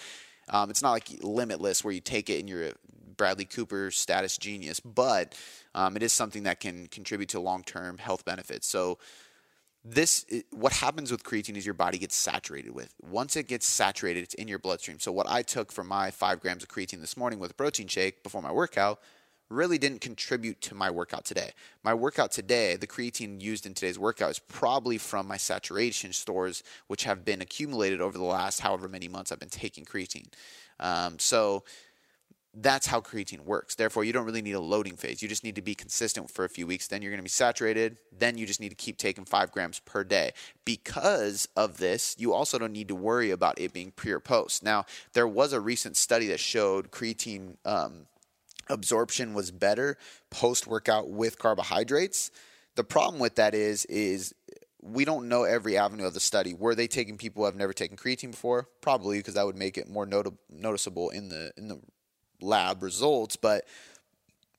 Um, it's not like limitless where you take it and you're Bradley Cooper status genius, but um, it is something that can contribute to long term health benefits. So, this what happens with creatine is your body gets saturated with. Once it gets saturated, it's in your bloodstream. So, what I took for my five grams of creatine this morning with a protein shake before my workout really didn't contribute to my workout today. My workout today, the creatine used in today's workout is probably from my saturation stores, which have been accumulated over the last however many months I've been taking creatine. Um, so that's how creatine works. Therefore, you don't really need a loading phase. You just need to be consistent for a few weeks. Then you're going to be saturated. Then you just need to keep taking five grams per day. Because of this, you also don't need to worry about it being pre or post. Now, there was a recent study that showed creatine. Um, absorption was better post workout with carbohydrates. The problem with that is is we don't know every avenue of the study. Were they taking people who have never taken creatine before? Probably because that would make it more noti- noticeable in the in the lab results, but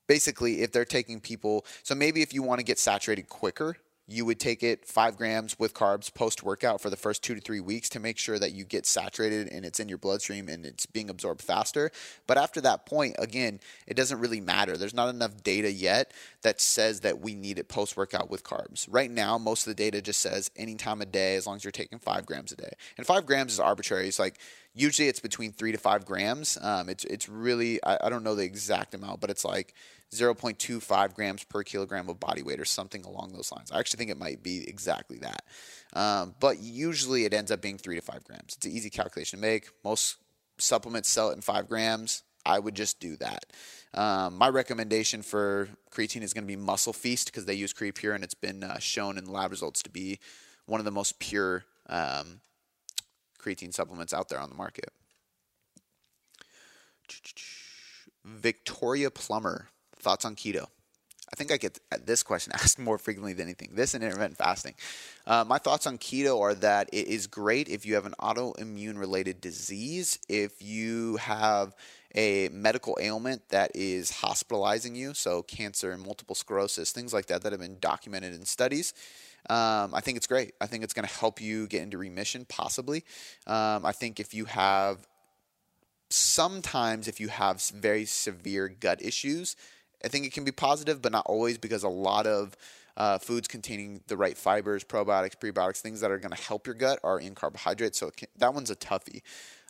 basically if they're taking people so maybe if you want to get saturated quicker you would take it five grams with carbs post workout for the first two to three weeks to make sure that you get saturated and it's in your bloodstream and it's being absorbed faster. But after that point, again, it doesn't really matter. There's not enough data yet that says that we need it post workout with carbs. Right now, most of the data just says any time of day as long as you're taking five grams a day. And five grams is arbitrary. It's like usually it's between three to five grams. Um, it's it's really I, I don't know the exact amount, but it's like 0.25 grams per kilogram of body weight or something along those lines. I actually think it might be exactly that. Um, but usually it ends up being three to five grams. It's an easy calculation to make. Most supplements sell it in five grams. I would just do that. Um, my recommendation for creatine is going to be Muscle Feast because they use Creapure and it's been uh, shown in lab results to be one of the most pure um, creatine supplements out there on the market. Victoria Plummer Thoughts on keto? I think I get this question asked more frequently than anything. This and intermittent fasting. Uh, my thoughts on keto are that it is great if you have an autoimmune related disease, if you have a medical ailment that is hospitalizing you, so cancer and multiple sclerosis, things like that, that have been documented in studies. Um, I think it's great. I think it's going to help you get into remission, possibly. Um, I think if you have sometimes, if you have very severe gut issues, I think it can be positive, but not always because a lot of uh, foods containing the right fibers, probiotics, prebiotics, things that are going to help your gut are in carbohydrates. So can, that one's a toughie.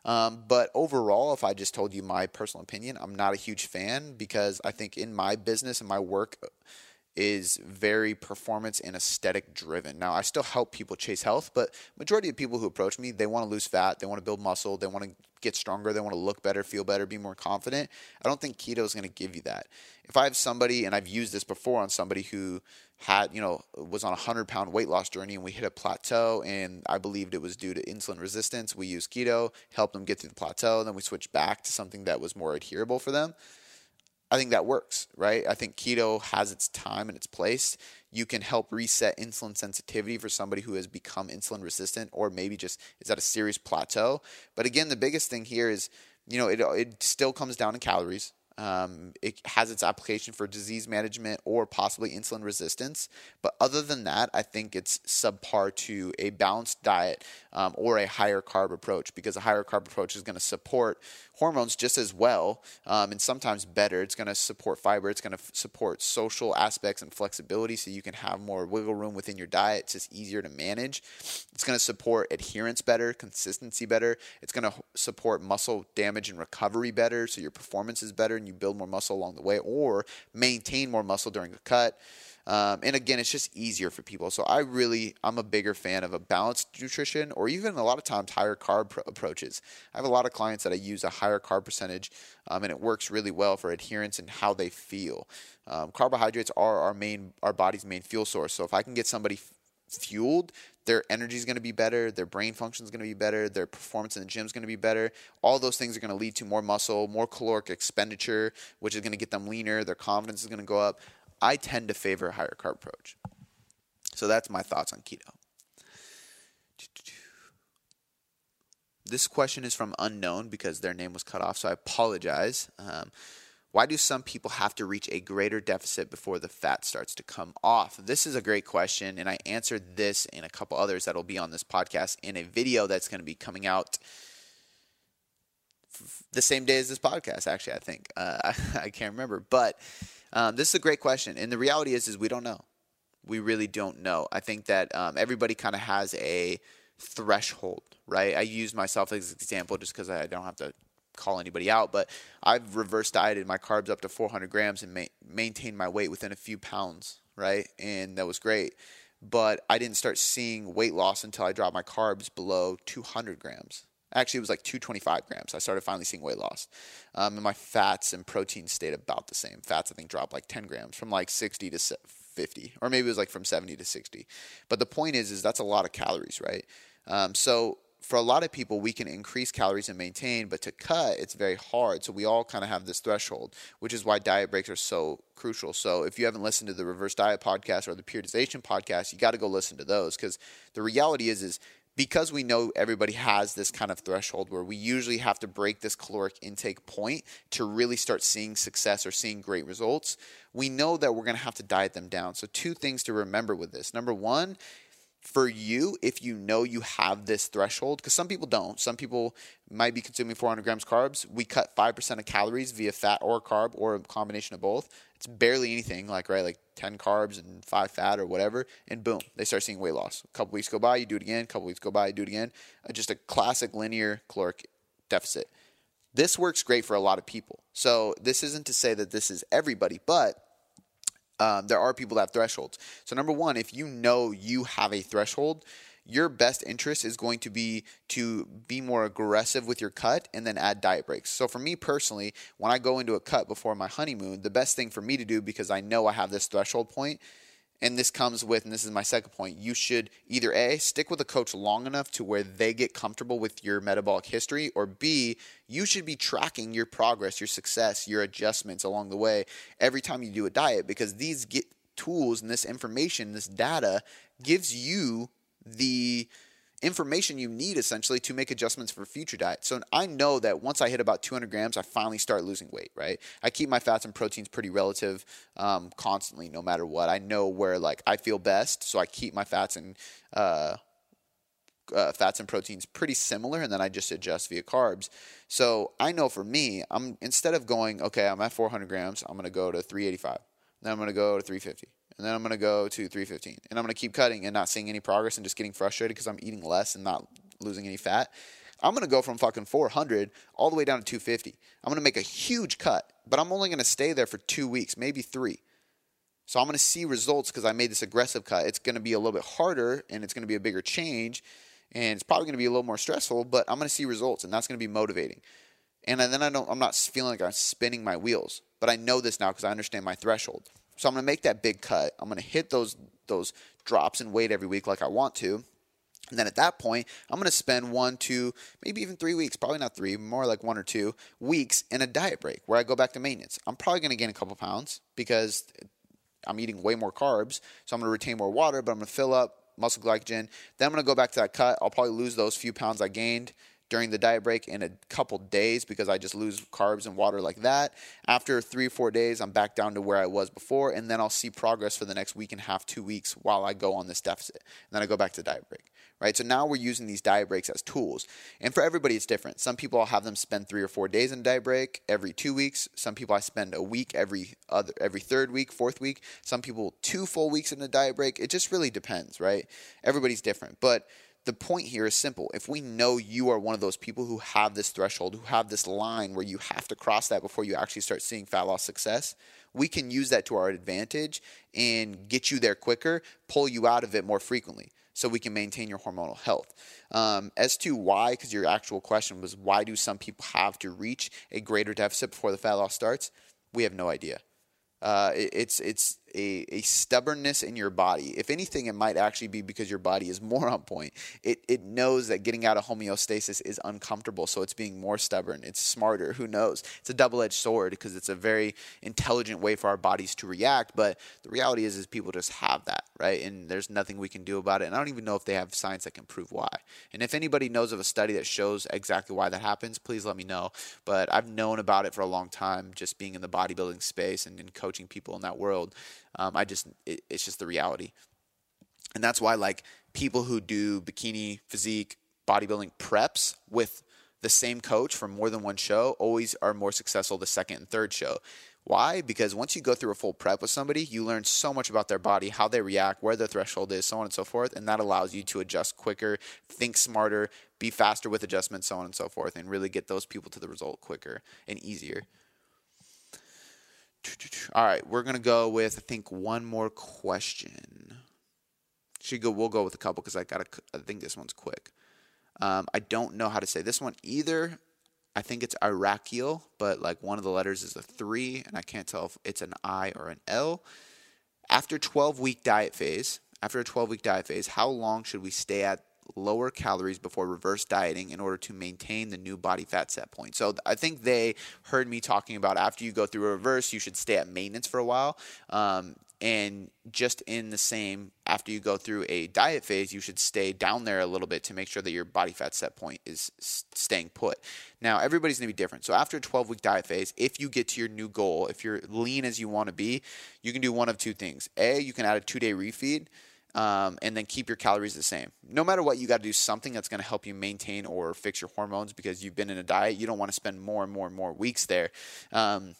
Um, but overall, if I just told you my personal opinion, I'm not a huge fan because I think in my business and my work, is very performance and aesthetic driven. Now, I still help people chase health, but majority of people who approach me, they want to lose fat, they want to build muscle, they want to get stronger, they want to look better, feel better, be more confident. I don't think keto is going to give you that. If I have somebody, and I've used this before on somebody who had, you know, was on a 100 pound weight loss journey and we hit a plateau, and I believed it was due to insulin resistance, we used keto, helped them get through the plateau, and then we switched back to something that was more adherable for them. I think that works, right? I think keto has its time and its place. You can help reset insulin sensitivity for somebody who has become insulin resistant or maybe just is at a serious plateau. But again, the biggest thing here is, you know, it, it still comes down to calories. Um, it has its application for disease management or possibly insulin resistance. But other than that, I think it's subpar to a balanced diet um, or a higher carb approach because a higher carb approach is going to support hormones just as well um, and sometimes better. It's going to support fiber, it's going to f- support social aspects and flexibility so you can have more wiggle room within your diet. It's just easier to manage. It's going to support adherence better, consistency better. It's going to support muscle damage and recovery better so your performance is better and you build more muscle along the way or maintain more muscle during a cut. Um, and again, it's just easier for people. So I really, I'm a bigger fan of a balanced nutrition or even a lot of times higher carb approaches. I have a lot of clients that I use a higher carb percentage um, and it works really well for adherence and how they feel. Um, carbohydrates are our main, our body's main fuel source. So if I can get somebody f- fueled, their energy is going to be better, their brain function is going to be better, their performance in the gym is going to be better. All those things are going to lead to more muscle, more caloric expenditure, which is going to get them leaner. Their confidence is going to go up. I tend to favor a higher carb approach. So that's my thoughts on keto. This question is from unknown because their name was cut off, so I apologize. Um, why do some people have to reach a greater deficit before the fat starts to come off? This is a great question, and I answered this and a couple others that will be on this podcast in a video that's going to be coming out the same day as this podcast. Actually, I think uh, I, I can't remember, but um, this is a great question, and the reality is, is we don't know. We really don't know. I think that um, everybody kind of has a threshold, right? I use myself as an example just because I don't have to call anybody out, but I've reverse dieted my carbs up to 400 grams and ma- maintained my weight within a few pounds, right? And that was great. But I didn't start seeing weight loss until I dropped my carbs below 200 grams. Actually, it was like 225 grams. I started finally seeing weight loss. Um, and my fats and proteins stayed about the same. Fats, I think, dropped like 10 grams from like 60 to 50, or maybe it was like from 70 to 60. But the point is, is that's a lot of calories, right? Um, so for a lot of people, we can increase calories and maintain, but to cut, it's very hard. So we all kind of have this threshold, which is why diet breaks are so crucial. So if you haven't listened to the Reverse Diet podcast or the Periodization podcast, you got to go listen to those because the reality is, is because we know everybody has this kind of threshold where we usually have to break this caloric intake point to really start seeing success or seeing great results, we know that we're going to have to diet them down. So, two things to remember with this. Number one, for you, if you know you have this threshold, because some people don't, some people might be consuming 400 grams carbs. We cut 5% of calories via fat or carb or a combination of both. It's barely anything like right like 10 carbs and 5 fat or whatever and boom they start seeing weight loss. A couple weeks go by you do it again. A couple weeks go by you do it again. Uh, just a classic linear caloric deficit. This works great for a lot of people. So this isn't to say that this is everybody but um, there are people that have thresholds so number one if you know you have a threshold your best interest is going to be to be more aggressive with your cut and then add diet breaks. So for me personally, when I go into a cut before my honeymoon, the best thing for me to do because I know I have this threshold point and this comes with and this is my second point you should either a stick with a coach long enough to where they get comfortable with your metabolic history or b you should be tracking your progress your success your adjustments along the way every time you do a diet because these get tools and this information this data gives you the information you need essentially to make adjustments for future diet. So I know that once I hit about 200 grams, I finally start losing weight, right? I keep my fats and proteins pretty relative um, constantly, no matter what. I know where like I feel best, so I keep my fats and uh, uh, fats and proteins pretty similar, and then I just adjust via carbs. So I know for me, I'm instead of going, okay, I'm at 400 grams, I'm going to go to 385, then I'm going to go to 350 and then I'm going to go to 315. And I'm going to keep cutting and not seeing any progress and just getting frustrated because I'm eating less and not losing any fat. I'm going to go from fucking 400 all the way down to 250. I'm going to make a huge cut, but I'm only going to stay there for two weeks, maybe three. So I'm going to see results because I made this aggressive cut. It's going to be a little bit harder and it's going to be a bigger change and it's probably going to be a little more stressful, but I'm going to see results and that's going to be motivating. And then I don't I'm not feeling like I'm spinning my wheels, but I know this now because I understand my threshold. So I'm going to make that big cut. I'm going to hit those those drops in weight every week like I want to. And then at that point, I'm going to spend one, two, maybe even three weeks, probably not three, more like one or two weeks in a diet break where I go back to maintenance. I'm probably going to gain a couple pounds because I'm eating way more carbs. So I'm going to retain more water, but I'm going to fill up muscle glycogen. Then I'm going to go back to that cut. I'll probably lose those few pounds I gained during the diet break in a couple days because I just lose carbs and water like that. After three or four days, I'm back down to where I was before, and then I'll see progress for the next week and a half, two weeks while I go on this deficit. And then I go back to diet break. Right, so now we're using these diet breaks as tools, and for everybody it's different. Some people I'll have them spend three or four days in a diet break every two weeks. Some people I spend a week every other every third week, fourth week. Some people two full weeks in a diet break. It just really depends, right? Everybody's different, but the point here is simple. If we know you are one of those people who have this threshold, who have this line where you have to cross that before you actually start seeing fat loss success, we can use that to our advantage and get you there quicker, pull you out of it more frequently so we can maintain your hormonal health. Um, as to why, because your actual question was why do some people have to reach a greater deficit before the fat loss starts? We have no idea. Uh, it, it's it's a, a stubbornness in your body. If anything, it might actually be because your body is more on point. It, it knows that getting out of homeostasis is uncomfortable, so it's being more stubborn. It's smarter. Who knows? It's a double edged sword because it's a very intelligent way for our bodies to react. But the reality is, is people just have that, right? And there's nothing we can do about it. And I don't even know if they have science that can prove why. And if anybody knows of a study that shows exactly why that happens, please let me know. But I've known about it for a long time, just being in the bodybuilding space and, and coaching people in that world. Um, I just it, it's just the reality, and that's why like people who do bikini physique bodybuilding preps with the same coach for more than one show always are more successful the second and third show. Why? Because once you go through a full prep with somebody, you learn so much about their body, how they react, where their threshold is, so on and so forth, and that allows you to adjust quicker, think smarter, be faster with adjustments, so on and so forth, and really get those people to the result quicker and easier. All right, we're gonna go with I think one more question. Should go. We'll go with a couple because I got. I think this one's quick. Um, I don't know how to say this one either. I think it's Irakiel, but like one of the letters is a three, and I can't tell if it's an I or an L. After 12 week diet phase, after a 12 week diet phase, how long should we stay at lower calories before reverse dieting in order to maintain the new body fat set point. So I think they heard me talking about after you go through a reverse, you should stay at maintenance for a while. Um, and just in the same, after you go through a diet phase, you should stay down there a little bit to make sure that your body fat set point is staying put. Now, everybody's gonna be different. So, after a 12 week diet phase, if you get to your new goal, if you're lean as you wanna be, you can do one of two things. A, you can add a two day refeed um, and then keep your calories the same. No matter what, you got to do something that's going to help you maintain or fix your hormones because you've been in a diet. You don't want to spend more and more and more weeks there. Um,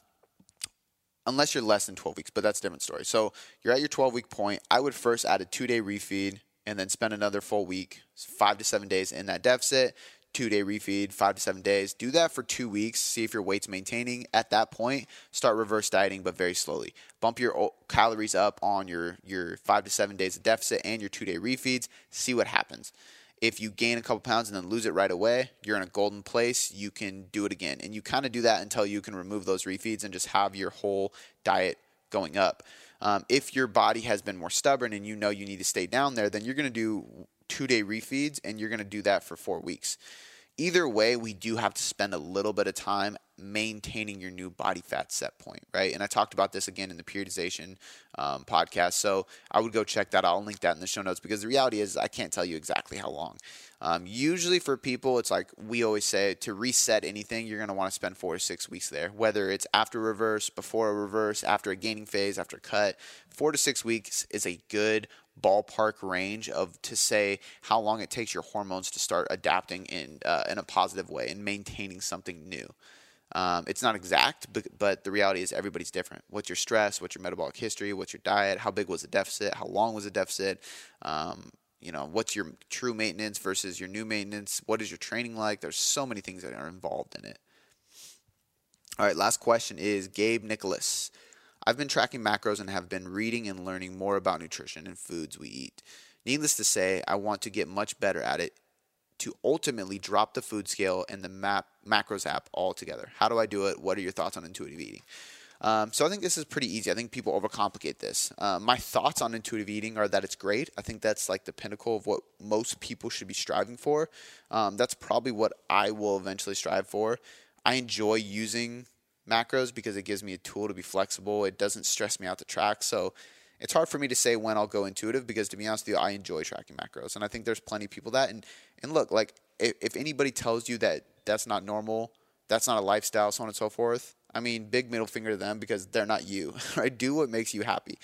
unless you're less than 12 weeks, but that's a different story. So you're at your 12 week point. I would first add a two day refeed and then spend another full week, five to seven days in that deficit two day refeed, five to seven days. Do that for two weeks. See if your weight's maintaining. At that point, start reverse dieting, but very slowly. Bump your calories up on your, your five to seven days of deficit and your two day refeeds. See what happens. If you gain a couple pounds and then lose it right away, you're in a golden place. You can do it again. And you kind of do that until you can remove those refeeds and just have your whole diet going up. Um, if your body has been more stubborn and you know you need to stay down there, then you're going to do two day refeeds and you're going to do that for four weeks. Either way, we do have to spend a little bit of time maintaining your new body fat set point, right? And I talked about this again in the periodization um, podcast. So I would go check that. I'll link that in the show notes because the reality is I can't tell you exactly how long. Um, usually for people, it's like we always say to reset anything, you're going to want to spend four to six weeks there, whether it's after reverse, before a reverse, after a gaining phase, after a cut. Four to six weeks is a good ballpark range of to say how long it takes your hormones to start adapting in uh, in a positive way and maintaining something new. Um, it's not exact, but, but the reality is everybody's different. What's your stress? What's your metabolic history? What's your diet? How big was the deficit? How long was the deficit? Um, you know, what's your true maintenance versus your new maintenance? What is your training like? There's so many things that are involved in it. All right, last question is Gabe Nicholas. I've been tracking macros and have been reading and learning more about nutrition and foods we eat. Needless to say, I want to get much better at it to ultimately drop the food scale and the map macros app altogether. How do I do it? What are your thoughts on intuitive eating? Um, so I think this is pretty easy. I think people overcomplicate this. Uh, my thoughts on intuitive eating are that it's great. I think that's like the pinnacle of what most people should be striving for. Um, that's probably what I will eventually strive for. I enjoy using macros because it gives me a tool to be flexible. It doesn't stress me out to track. So it's hard for me to say when I'll go intuitive because to be honest with you, I enjoy tracking macros, and I think there's plenty of people that. And and look, like if, if anybody tells you that that's not normal, that's not a lifestyle, so on and so forth. I mean, big middle finger to them because they're not you, right? Do what makes you happy.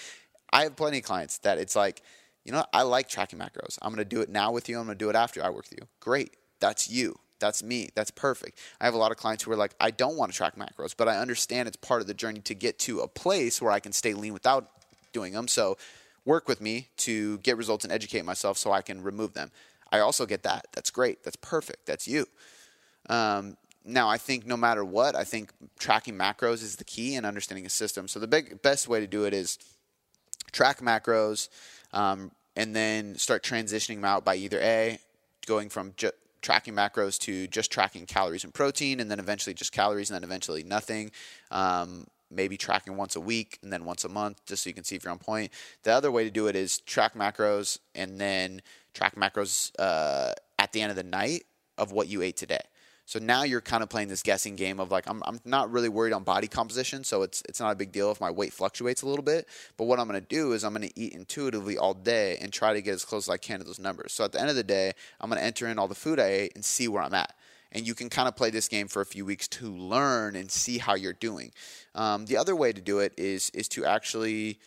I have plenty of clients that it's like, you know, I like tracking macros. I'm going to do it now with you. I'm going to do it after I work with you. Great. That's you. That's me. That's perfect. I have a lot of clients who are like, I don't want to track macros, but I understand it's part of the journey to get to a place where I can stay lean without doing them. So work with me to get results and educate myself so I can remove them. I also get that. That's great. That's perfect. That's you. Um, now, I think no matter what, I think tracking macros is the key and understanding a system. So the big best way to do it is track macros um, and then start transitioning them out by either a going from ju- tracking macros to just tracking calories and protein, and then eventually just calories, and then eventually nothing. Um, maybe tracking once a week and then once a month, just so you can see if you're on point. The other way to do it is track macros and then track macros uh, at the end of the night of what you ate today. So now you're kind of playing this guessing game of like I'm, I'm not really worried on body composition, so it's it's not a big deal if my weight fluctuates a little bit. But what I'm going to do is I'm going to eat intuitively all day and try to get as close as I can to those numbers. So at the end of the day, I'm going to enter in all the food I ate and see where I'm at. And you can kind of play this game for a few weeks to learn and see how you're doing. Um, the other way to do it is is to actually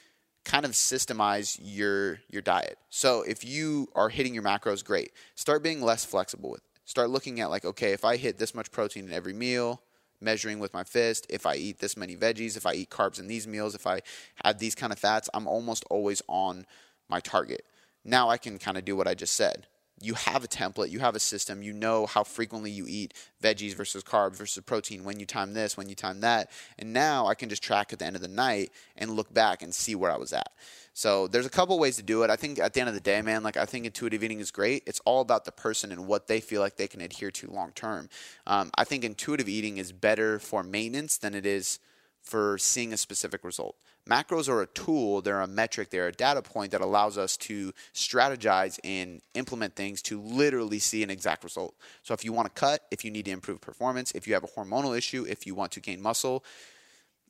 kind of systemize your your diet. So if you are hitting your macros, great. Start being less flexible with start looking at like, okay, if I hit this much protein in every meal, measuring with my fist, if I eat this many veggies, if I eat carbs in these meals, if I have these kind of fats, I'm almost always on my target. Now I can kind of do what I just said. You have a template, you have a system, you know how frequently you eat veggies versus carbs versus protein, when you time this, when you time that. And now I can just track at the end of the night and look back and see where I was at. So there's a couple ways to do it. I think at the end of the day, man, like I think intuitive eating is great. It's all about the person and what they feel like they can adhere to long term. Um, I think intuitive eating is better for maintenance than it is for seeing a specific result. Macros are a tool, they're a metric, they're a data point that allows us to strategize and implement things to literally see an exact result. So if you want to cut, if you need to improve performance, if you have a hormonal issue, if you want to gain muscle,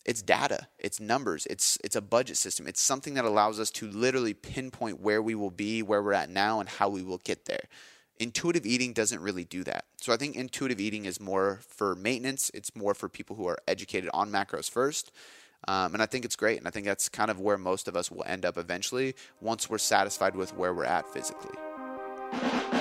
it's data it's numbers it's it's a budget system it's something that allows us to literally pinpoint where we will be where we're at now and how we will get there intuitive eating doesn't really do that. So i think intuitive eating is more for maintenance. It's more for people who are educated on macros first. Um, and i think it's great. And i think that's kind of where most of us will end up eventually once we're satisfied with where we're at physically